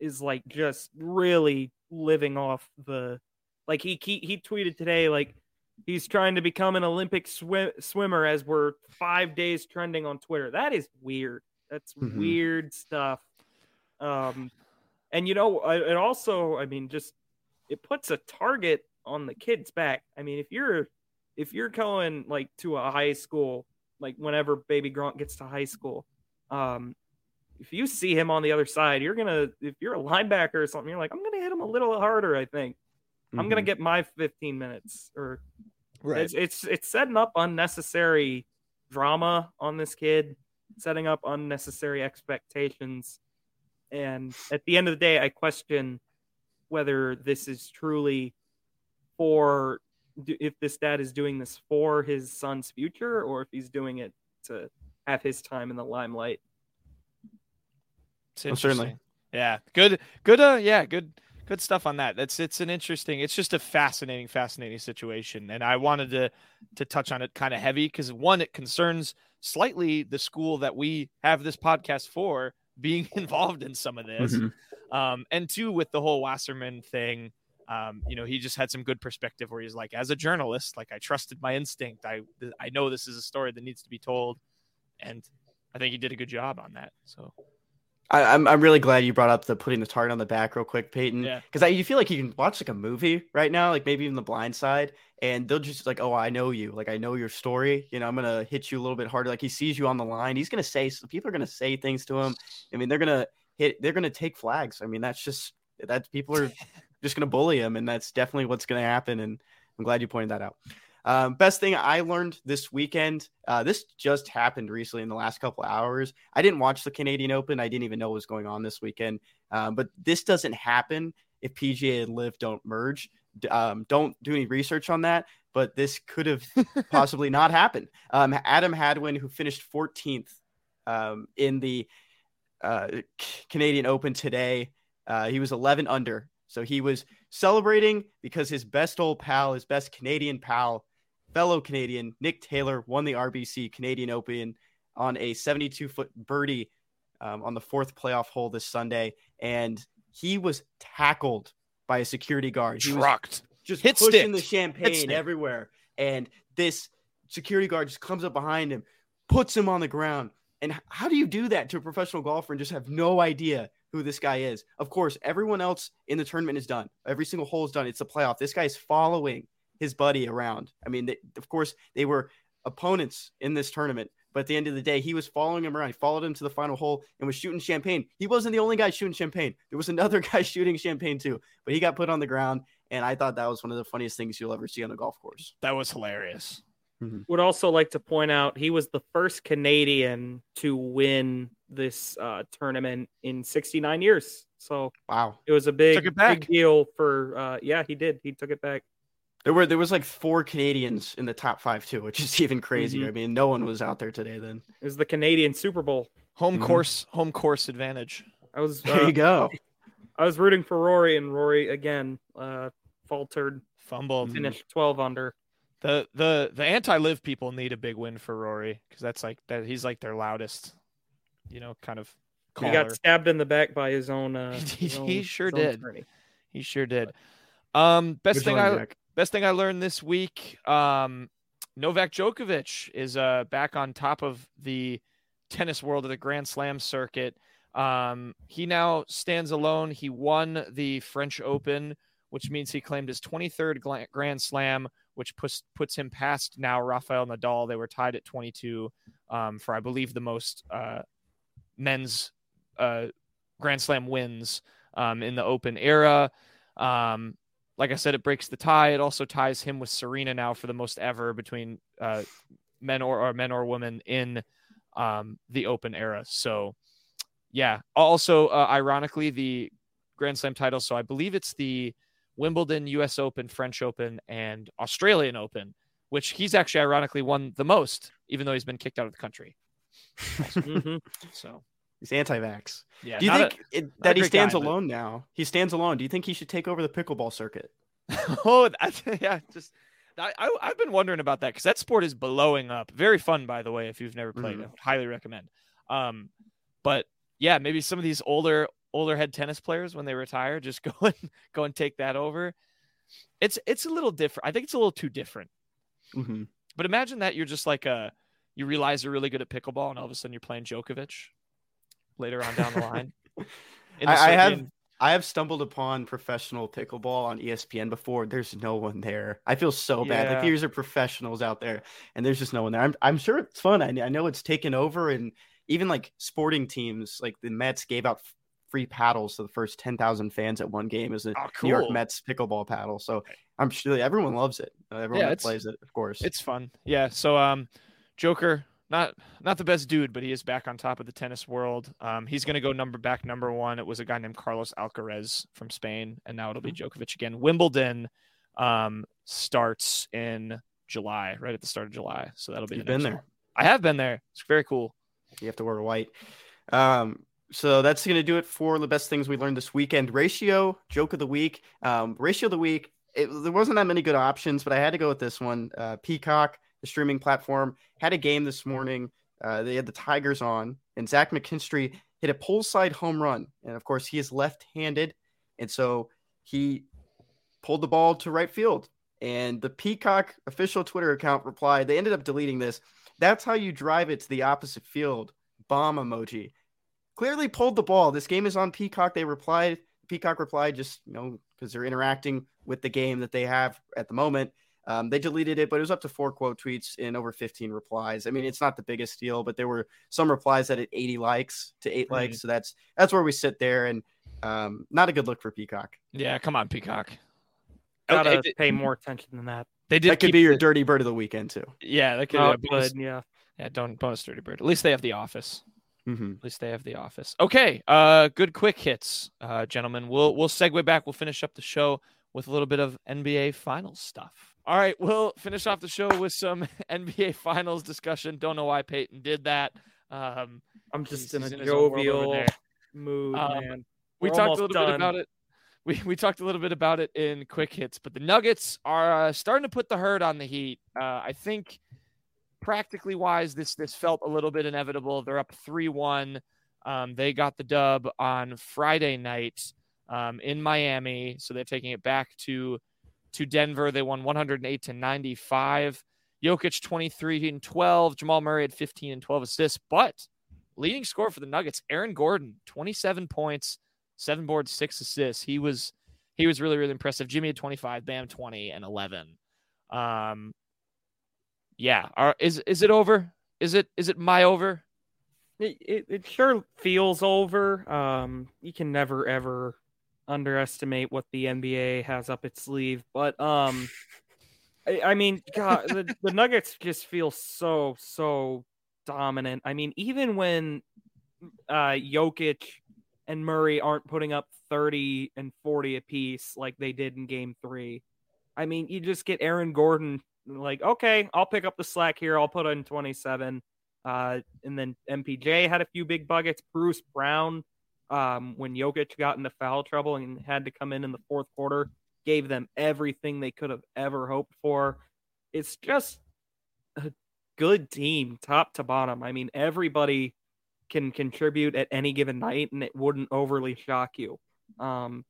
Speaker 4: is like just really living off the like he he, he tweeted today like he's trying to become an Olympic swim, swimmer as we're five days trending on Twitter. That is weird. That's mm-hmm. weird stuff. Um, and you know, it also, I mean, just it puts a target on the kid's back. I mean, if you're if you're going like to a high school, like whenever baby Gronk gets to high school, um, if you see him on the other side, you're gonna if you're a linebacker or something, you're like, I'm gonna hit him a little harder. I think mm-hmm. I'm gonna mm-hmm. get my 15 minutes. Or right. it's, it's it's setting up unnecessary drama on this kid, setting up unnecessary expectations, and at the end of the day, I question whether this is truly for if this dad is doing this for his son's future or if he's doing it to have his time in the limelight.
Speaker 2: It's certainly. Yeah. Good. Good. Uh. Yeah. Good. Good stuff on that. That's it's an interesting. It's just a fascinating, fascinating situation, and I wanted to to touch on it kind of heavy because one, it concerns slightly the school that we have this podcast for being involved in some of this, mm-hmm. um, and two, with the whole Wasserman thing. Um, you know, he just had some good perspective where he's like, as a journalist, like I trusted my instinct. I I know this is a story that needs to be told, and I think he did a good job on that. So
Speaker 5: I, am I'm, I'm really glad you brought up the putting the target on the back real quick, Peyton. Yeah. Because you feel like you can watch like a movie right now, like maybe even The Blind Side, and they'll just like, oh, I know you, like I know your story. You know, I'm gonna hit you a little bit harder. Like he sees you on the line, he's gonna say people are gonna say things to him. I mean, they're gonna hit, they're gonna take flags. I mean, that's just that people are just gonna bully him, and that's definitely what's gonna happen. And I'm glad you pointed that out. Um, best thing I learned this weekend. Uh, this just happened recently in the last couple hours. I didn't watch the Canadian Open. I didn't even know what was going on this weekend. Um, but this doesn't happen if PGA and LIV don't merge. Um, don't do any research on that. But this could have possibly not happened. Um, Adam Hadwin, who finished 14th um, in the uh, Canadian Open today, uh, he was 11 under. So he was celebrating because his best old pal, his best Canadian pal, fellow Canadian Nick Taylor won the RBC Canadian Open on a 72 foot birdie um, on the fourth playoff hole this Sunday, and he was tackled by a security guard.
Speaker 2: He Trucked.
Speaker 5: just Hit pushing the champagne everywhere, and this security guard just comes up behind him, puts him on the ground. And how do you do that to a professional golfer and just have no idea who this guy is? Of course, everyone else in the tournament is done. Every single hole is done. It's a playoff. This guy is following his buddy around. I mean, they, of course, they were opponents in this tournament, but at the end of the day, he was following him around. He followed him to the final hole and was shooting champagne. He wasn't the only guy shooting champagne. There was another guy shooting champagne too, but he got put on the ground. And I thought that was one of the funniest things you'll ever see on a golf course.
Speaker 2: That was hilarious.
Speaker 4: Mm-hmm. Would also like to point out he was the first Canadian to win this uh, tournament in 69 years. So
Speaker 5: wow,
Speaker 4: it was a big, big deal for. Uh, yeah, he did. He took it back.
Speaker 5: There were there was like four Canadians in the top five too, which is even crazier. Mm-hmm. I mean, no one was out there today. Then
Speaker 4: it was the Canadian Super Bowl
Speaker 2: home mm-hmm. course home course advantage.
Speaker 4: I was
Speaker 5: there. Uh, you go.
Speaker 4: I was rooting for Rory, and Rory again uh, faltered,
Speaker 2: fumbled,
Speaker 4: finished twelve under.
Speaker 2: The the the anti LIV people need a big win for Rory because that's like that he's like their loudest, you know, kind of. Caller.
Speaker 4: He got stabbed in the back by his own. Uh,
Speaker 2: he,
Speaker 4: his own,
Speaker 2: he sure did. He sure did. Um, best Good thing I Jack. Best thing I learned this week um, Novak Djokovic is uh, back on top of the tennis world of the Grand Slam circuit. Um, he now stands alone. He won the French Open, which means he claimed his 23rd Grand Slam, which puts puts him past now Rafael Nadal. They were tied at 22 um, for, I believe, the most uh, men's uh, Grand Slam wins um, in the Open era. Um, like I said, it breaks the tie. It also ties him with Serena now for the most ever between uh, men or, or men or women in um, the Open era. So, yeah. Also, uh, ironically, the Grand Slam title. So I believe it's the Wimbledon, U.S. Open, French Open, and Australian Open, which he's actually ironically won the most, even though he's been kicked out of the country. mm-hmm. So
Speaker 5: He's anti-vax. Yeah. Do you think a, it, that he stands guy, alone but... now? He stands alone. Do you think he should take over the pickleball circuit?
Speaker 2: oh, that's, yeah. Just I, I have been wondering about that because that sport is blowing up. Very fun, by the way. If you've never played mm-hmm. it, highly recommend. Um, but yeah, maybe some of these older older head tennis players when they retire just go and go and take that over. It's it's a little different. I think it's a little too different. Mm-hmm. But imagine that you're just like a you realize you're really good at pickleball and all of a sudden you're playing Djokovic later on down the line.
Speaker 5: The I, I, have I have stumbled upon professional pickleball on ESPN before. There's no one there. I feel so bad. Like
Speaker 4: Yeah.
Speaker 5: these are professionals out there, and there's just no one there. I'm I'm sure it's fun. I, I know it's taken over, and even like sporting teams, like the Mets gave out free paddles to the first ten thousand fans at one game as a
Speaker 2: Oh,
Speaker 5: New York. Mets pickleball paddle. So I'm sure everyone loves it. Everyone
Speaker 2: Yeah,
Speaker 5: that plays it, of course.
Speaker 2: It's fun. Yeah. So um Joker, not not the best dude, but he is back on top of the tennis world. Um he's gonna go number back number one. It was a guy named Carlos Alcaraz from Spain, and now it'll be
Speaker 5: Mm-hmm.
Speaker 2: Djokovic again. Wimbledon um starts in July, right at the start of July. So that'll be
Speaker 5: You've
Speaker 2: the
Speaker 5: been there.
Speaker 2: one. I have been there. It's very cool.
Speaker 5: You have to wear white. Um, so that's going to do it for the best things we learned this weekend. Ratio, joke of the week. Um, ratio of the week. It, there wasn't that many good options, but I had to go with this one. Uh, Peacock, the streaming platform, had a game this morning. Uh, they had the Tigers on, and Zach McKinstry hit a pull side home run. And of course, he is left handed. And so he pulled the ball to right field. And the Peacock official Twitter account replied, they ended up deleting this. That's how you drive it to the opposite field. Bomb emoji. Clearly pulled the ball. This game is on Peacock. They replied, Peacock replied, just, you know, because they're interacting with the game that they have at the moment. Um, they deleted it, but it was up to four quote tweets and over 15 replies. I mean, it's not the biggest deal, but there were some replies that had 80 likes to eight
Speaker 2: Right.
Speaker 5: likes. So that's that's where we sit there, and um, not a good look for Peacock.
Speaker 2: Yeah, come on, Peacock. Oh,
Speaker 4: Gotta
Speaker 2: they-
Speaker 4: pay more attention than that.
Speaker 2: They did
Speaker 5: That could be your
Speaker 2: the-
Speaker 5: dirty bird of the weekend too.
Speaker 2: Yeah, that could
Speaker 4: Oh,
Speaker 2: yeah, bonus,
Speaker 4: good, yeah.
Speaker 2: yeah, don't bonus dirty bird. At least they have the office.
Speaker 5: Mm-hmm.
Speaker 2: At least they have the office. Okay, uh, good quick hits, uh, gentlemen. We'll we'll segue back. We'll finish up the show with a little bit of NBA Finals stuff. All right, we'll finish off the show with some NBA Finals discussion. Don't know why Peyton did that. Um,
Speaker 4: I'm just in a
Speaker 2: his own world over
Speaker 4: jovial mood,
Speaker 2: Um,
Speaker 4: man.
Speaker 2: we talked a little bit about it. We we talked a little bit about it in quick hits, but the Nuggets are uh, starting to put the hurt on the Heat. Uh, I think practically wise, this this felt a little bit inevitable. They're up three one. Um, they got the dub on Friday night um, in Miami, so they're taking it back to to Denver. They won 108 to 95. Jokic 23 and 12. Jamal Murray had 15 and 12 assists, but leading scorer for the Nuggets, Aaron Gordon, 27 points, seven boards, six assists. He was he was really really impressive. Jimmy had 25, Bam 20 and 11. Um, yeah, are, is is it over? Is it is it my over?
Speaker 4: It, it it sure feels over. Um, you can never ever underestimate what the NBA has up its sleeve, but um, I, I mean, God, the, the Nuggets just feel so so dominant. I mean, even when uh Jokic and Murray aren't putting up thirty and forty apiece like they did in Game Three, I mean, you just get Aaron Gordon like, okay, I'll pick up the slack here. I'll put in twenty seven. Uh, and then MPJ had a few big buckets. Bruce Brown, um, when Jokic got into foul trouble and had to come in in the fourth quarter, gave them everything they could have ever hoped for. It's just a good team, top to bottom. I mean, everybody can contribute at any given night, and it wouldn't overly shock you. Um,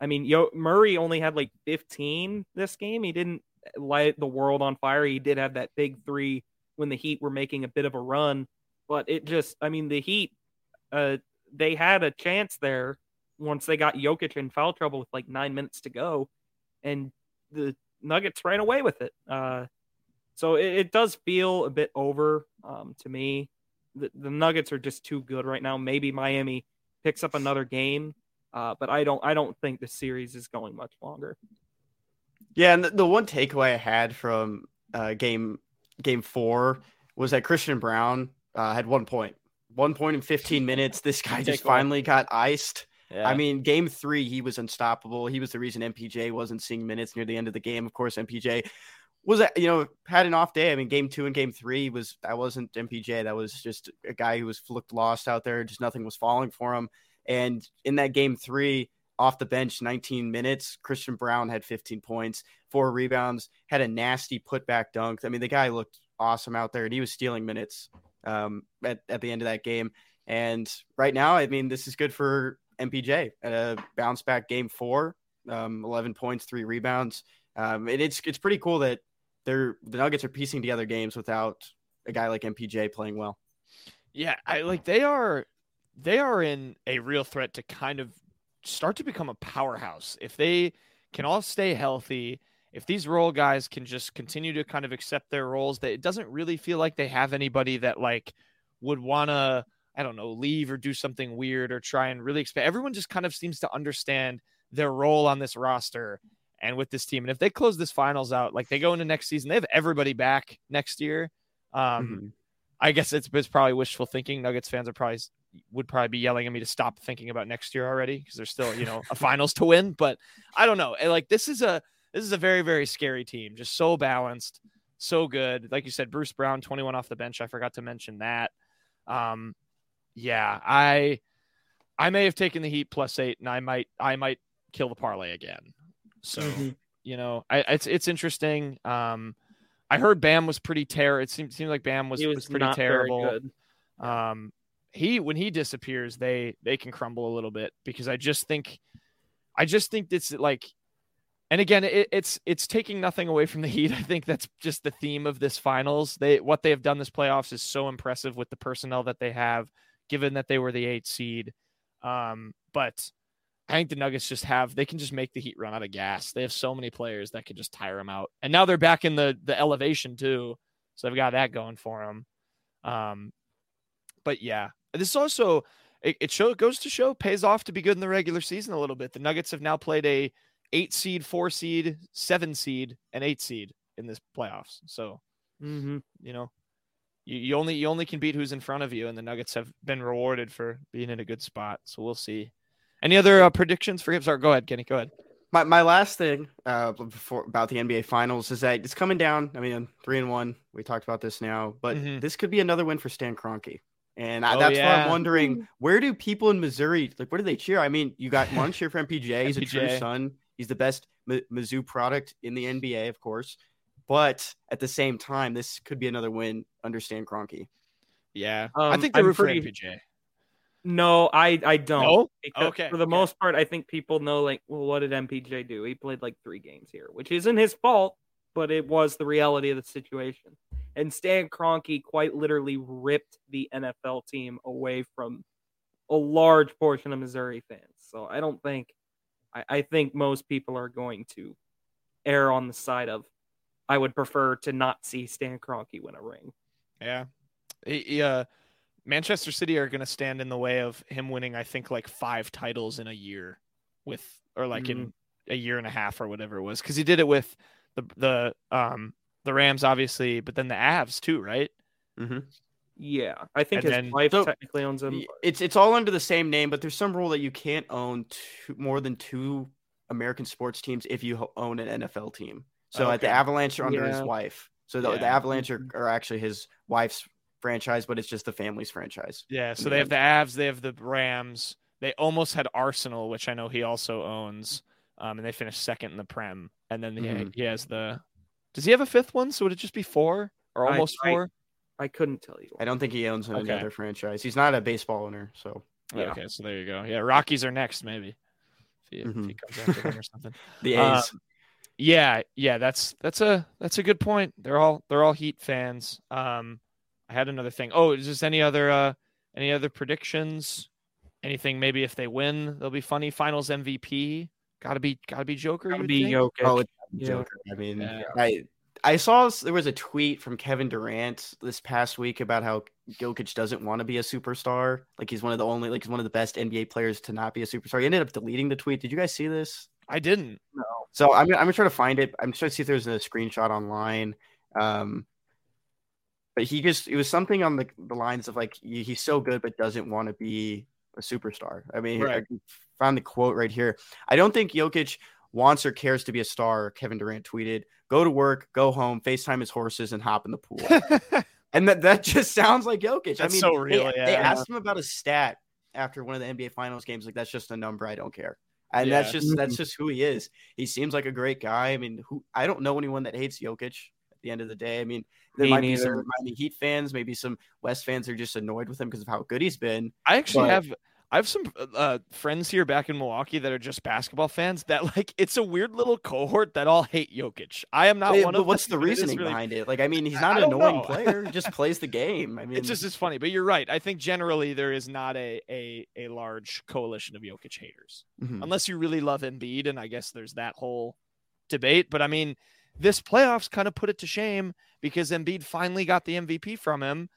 Speaker 4: I mean, Yo- Murray only had like 15 this game. He didn't light the world on fire. He did have that big three when the Heat were making a bit of a run, but it just, I mean, the Heat, uh, they had a chance there once they got Jokic in foul trouble with like nine minutes to go, and the Nuggets ran away with it. Uh, so it, it does feel a bit over um, to me. The, the Nuggets are just too good right now. Maybe Miami picks up another game, uh, but I don't. I don't think the series is going much longer.
Speaker 5: Yeah, and the, the one takeaway I had from uh, game game four was that Christian Braun uh, had one point, one point in 15 minutes. This guy just finally got iced.
Speaker 2: Yeah.
Speaker 5: I mean, game three, he was unstoppable. He was the reason MPJ wasn't seeing minutes near the end of the game. Of course, MPJ was, you know, had an off day. I mean, game two and game three was that wasn't MPJ. That was just a guy who was looked lost out there. Just nothing was falling for him. And in that game three, off the bench, 19 minutes, Christian Braun had 15 points, four rebounds, had a nasty putback dunk. I mean, the guy looked awesome out there, and he was stealing minutes um, at, at the end of that game. And right now, I mean, this is good for MPJ at a bounce back game four, um, 11 points, three rebounds. Um, and it's it's pretty cool that they're the Nuggets are piecing together games without a guy like MPJ playing well.
Speaker 2: Yeah, I like they are they are in a real threat to kind of start to become a powerhouse. If they can all stay healthy, if these role guys can just continue to kind of accept their roles, that it doesn't really feel like they have anybody that like would want to, I don't know, leave or do something weird or try and really expand. Everyone just kind of seems to understand their role on this roster and with this team. And if they close this finals out, like they go into next season, they have everybody back next year. Um,
Speaker 5: Mm-hmm.
Speaker 2: I guess it's, it's probably wishful thinking. Nuggets fans are probably would probably be yelling at me to stop thinking about next year already because there's still you know a finals to win. But I don't know. And, Like this is a this is a very very scary team. Just so balanced, so good. Like you said, Bruce Brown, 21 off the bench. I forgot to mention that. Um, yeah, I I may have taken the Heat plus eight, and I might I might kill the parlay again. So
Speaker 4: Mhm.
Speaker 2: you know, I, it's it's interesting. Um, I heard Bam was pretty terrible. It seemed seemed like Bam was was,
Speaker 4: was,
Speaker 2: pretty
Speaker 4: not
Speaker 2: terrible.
Speaker 4: Very good.
Speaker 2: Um, he when he disappears, they they can crumble a little bit because I just think, I just think it's like, and again, it, it's it's taking nothing away from the Heat. I think that's just the theme of this finals. They what they have done this playoffs is so impressive with the personnel that they have, given that they were the eight seed. Um, but I think the Nuggets just have they can just make the Heat run out of gas. They have so many players that could just tire them out, and now they're back in the the elevation too, so they've got that going for them. Um, but yeah, this also it, it show goes to show pays off to be good in the regular season a little bit. The Nuggets have now played a eight seed, four seed, seven seed, and eight seed in this playoffs. So
Speaker 4: hmm
Speaker 2: you know, you, you only you only can beat who's in front of you, and the Nuggets have been rewarded for being in a good spot. So we'll see. Any other uh, predictions for him? Sorry, go ahead, Kenny. Go ahead.
Speaker 5: My my last thing uh before about the NBA finals is that it's coming down. I mean, three and one. We talked about this now, but
Speaker 2: Mhm.
Speaker 5: this could be another win for Stan Kroenke. And I,
Speaker 2: Oh,
Speaker 5: that's why
Speaker 2: yeah.
Speaker 5: I'm wondering where do people in Missouri like? Where do they cheer? I mean, you got one cheer for MPJ. He's a true son. He's the best M- Mizzou product in the NBA, of course. But at the same time, this could be another win under Stan Kroenke.
Speaker 2: Yeah, I
Speaker 4: Um,
Speaker 2: think they
Speaker 4: I'm
Speaker 2: root for
Speaker 4: pretty-
Speaker 2: MPJ.
Speaker 4: No, I I don't.
Speaker 2: No? Okay,
Speaker 4: For the
Speaker 2: okay.
Speaker 4: most part, I think people know like, well, what did MPJ do? He played like three games here, which isn't his fault, but it was the reality of the situation. And Stan Kroenke quite literally ripped the NFL team away from a large portion of Missouri fans. So I don't think, I, I think most people are going to err on the side of, I would prefer to not see Stan Kroenke win a ring.
Speaker 2: Yeah. He- he, uh, Manchester City are going to stand in the way of him winning, I think, like five titles in a year with, or like in a year and a half or whatever it was. Cause he did it with the, the, um, the Rams, obviously, but then the Avs too, right?
Speaker 5: Mm-hmm.
Speaker 4: Yeah, I think
Speaker 2: And
Speaker 4: his
Speaker 2: then-
Speaker 4: wife
Speaker 5: So-
Speaker 4: technically owns
Speaker 5: them. It's it's all under the same name, but there's some rule that you can't own two, more than two American sports teams if you own an NFL team. So at the
Speaker 2: Okay.
Speaker 5: Avalanche are under his wife. So the, the Avalanche are, are actually his wife's franchise, but it's just the family's franchise.
Speaker 2: Yeah. So they have the Avs, they have the Rams. They almost had Arsenal, which I know he also owns. Um, and they finished second in the Prem. And then he,
Speaker 5: Mhm.
Speaker 2: he has the, does he have a fifth one? So would it just be four or almost
Speaker 4: I-
Speaker 2: four?
Speaker 4: I couldn't tell you.
Speaker 5: I don't think he owns any
Speaker 2: Okay.
Speaker 5: other franchise. He's not a baseball owner, so
Speaker 4: Yeah.
Speaker 2: Okay, so there you go. Yeah, Rockies are next, maybe. If he, if he
Speaker 5: Mhm.
Speaker 2: comes after them or something.
Speaker 5: the
Speaker 2: Uh,
Speaker 5: A's.
Speaker 2: Yeah, yeah, that's that's a that's a good point. They're all they're all Heat fans. Um, I had another thing. Oh, is this any other uh any other predictions? Anything maybe if they win, they'll be funny. Finals MVP. Gotta be gotta be Joker. you
Speaker 4: Gotta be
Speaker 2: think?
Speaker 4: Jokic.
Speaker 5: oh, it's
Speaker 4: yeah.
Speaker 5: Joker. I mean,
Speaker 2: Yeah.
Speaker 5: I I saw there was a tweet from Kevin Durant this past week about how Jokic doesn't want to be a superstar. Like he's one of the only, like he's one of the best NBA players to not be a superstar. He ended up deleting the tweet. Did you guys see this?
Speaker 2: I didn't. No.
Speaker 5: So I'm, I'm gonna try to find it. I'm trying to see if there's a screenshot online. Um, but he just it was something on the the lines of like he's so good but doesn't want to be a superstar. I mean,
Speaker 2: Right.
Speaker 5: I found the quote right here. I don't think Jokic wants or cares to be a star. Kevin Durant tweeted, "Go to work, go home, Facetime his horses, and hop in the pool." and that that just sounds like Jokic. I mean,
Speaker 2: so
Speaker 5: they-
Speaker 2: real,
Speaker 5: They,
Speaker 2: yeah.
Speaker 5: asked him about a stat after one of the NBA Finals games. Like that's just a number. I don't care. And that's just that's mm-hmm. just who he is. He seems like a great guy. I mean, who I don't know anyone that hates Jokic. At the end of the day, I mean, there
Speaker 4: Me
Speaker 5: might be some. Miami Heat fans, maybe some West fans are just annoyed with him because of how good he's been.
Speaker 2: I actually
Speaker 5: But-
Speaker 2: have I have some uh, friends here back in Milwaukee that are just basketball fans that like it's a weird little cohort that all hate Jokic. I am not
Speaker 5: Wait,
Speaker 2: one of
Speaker 5: what's the
Speaker 2: but it is
Speaker 5: reasoning
Speaker 2: really-
Speaker 5: behind it? Like, I mean, he's not an annoying
Speaker 2: know.
Speaker 5: player. He just plays the game. I mean,
Speaker 2: It's just as funny, but you're right. I think generally there is not a a, a large coalition of Jokic haters.
Speaker 5: Mhm.
Speaker 2: unless you really love Embiid, and I guess there's that whole debate. But I mean, this playoffs kind of put it to shame because Embiid finally got the MVP from him,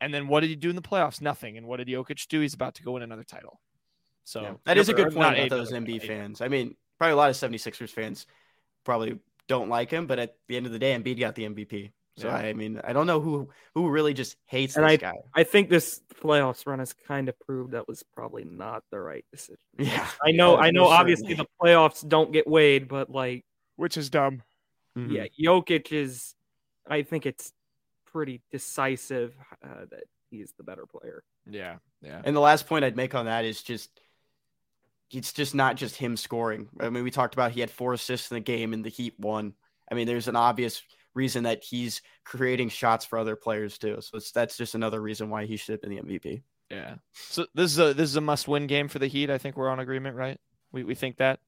Speaker 2: and then what did he do in the playoffs? Nothing. And what did Jokic do? He's about to go win another title. So
Speaker 5: Yeah, that is a good point about those Embiid fans. I mean, probably a lot of 76ers fans probably don't like him, but at the end of the day, Embiid got the MVP. So
Speaker 2: Yeah.
Speaker 5: I mean, I don't know who who really just hates
Speaker 4: And
Speaker 5: this
Speaker 4: I-
Speaker 5: guy.
Speaker 4: I think this playoffs run has kind of proved that was probably not the right decision.
Speaker 5: Yeah,
Speaker 4: I know,
Speaker 5: Yeah,
Speaker 4: I know. Obviously,
Speaker 5: certainly.
Speaker 4: the playoffs don't get weighed, but like,
Speaker 2: which is dumb.
Speaker 4: Yeah, mm-hmm. Jokic is. I think it's pretty decisive uh, that he's the better player.
Speaker 2: Yeah, yeah.
Speaker 5: And the last point I'd make on that is just it's just not just him scoring. I mean, we talked about he had four assists in the game and the Heat won. I mean, there's an obvious reason that he's creating shots for other players too. So it's, that's just another reason why he should have been the MVP.
Speaker 2: Yeah. So this is a this is a must win game for the Heat. I think we're on agreement, right? We we think that.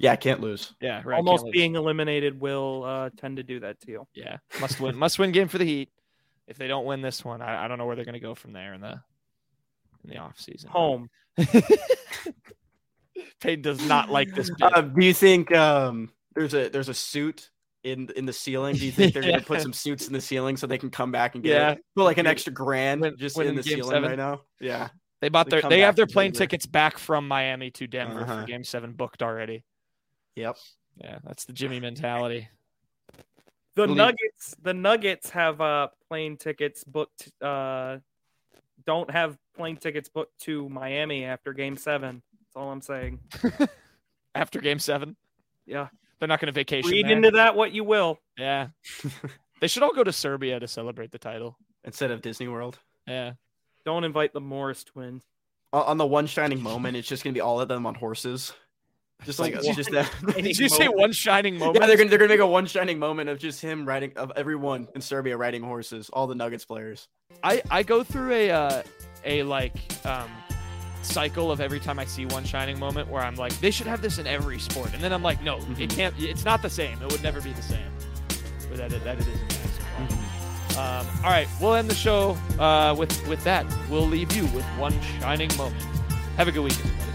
Speaker 5: Yeah, can't lose.
Speaker 2: Yeah, right.
Speaker 4: Almost being eliminated will uh, tend to do that to you.
Speaker 2: Yeah, must win. must win game for the Heat. If they don't win this one, I, I don't know where they're going to go from there in the in the off season.
Speaker 4: Home.
Speaker 2: Payton does not like this. Bit.
Speaker 5: Uh, do you think um, there's a there's a suit in in the ceiling? Do you think they're
Speaker 2: Yeah.
Speaker 5: gonna put some suits in the ceiling so they can come back and get
Speaker 2: Yeah.
Speaker 5: it? put like an extra grand
Speaker 2: Win-
Speaker 5: just
Speaker 2: win
Speaker 5: in
Speaker 2: in
Speaker 5: the ceiling
Speaker 2: seven?
Speaker 5: right now? Yeah,
Speaker 2: they bought
Speaker 5: they
Speaker 2: their
Speaker 5: come
Speaker 2: they have their plane
Speaker 5: Denver.
Speaker 2: tickets back from Miami to Denver
Speaker 5: Uh-huh.
Speaker 2: for Game Seven booked already.
Speaker 5: yep.
Speaker 2: Yeah, that's the Jimmy mentality.
Speaker 4: The
Speaker 5: Believe-
Speaker 4: Nuggets, the Nuggets have uh plane tickets booked. Uh, don't have plane tickets booked to Miami after Game Seven. That's all I'm saying.
Speaker 2: After Game Seven,
Speaker 4: Yeah,
Speaker 2: they're not going to vacation.
Speaker 4: read
Speaker 2: there.
Speaker 4: into that what you will.
Speaker 2: Yeah, they should all go to Serbia to celebrate the title.
Speaker 5: Instead of Disney World.
Speaker 2: Yeah,
Speaker 4: Don't invite the Morris twins.
Speaker 5: O- On the one shining moment, it's just gonna be all of them on horses. Just like
Speaker 4: Like
Speaker 5: just that.
Speaker 2: did you say one shining moment?
Speaker 5: Yeah, they're gonna they're gonna make a one shining moment of just him riding of everyone in Serbia riding horses, all the Nuggets players.
Speaker 2: I I go through a uh, a like um cycle of every time I see one shining moment where I'm like they should have this in every sport, and then I'm like no,
Speaker 5: Mm-hmm.
Speaker 2: it can't. It's not the same. It would never be the same. But that it, that it is in basketball.
Speaker 5: Mm-hmm.
Speaker 2: Um, all right, we'll end the show uh, with with that. We'll leave you with one shining moment. Have a good weekend. everybody.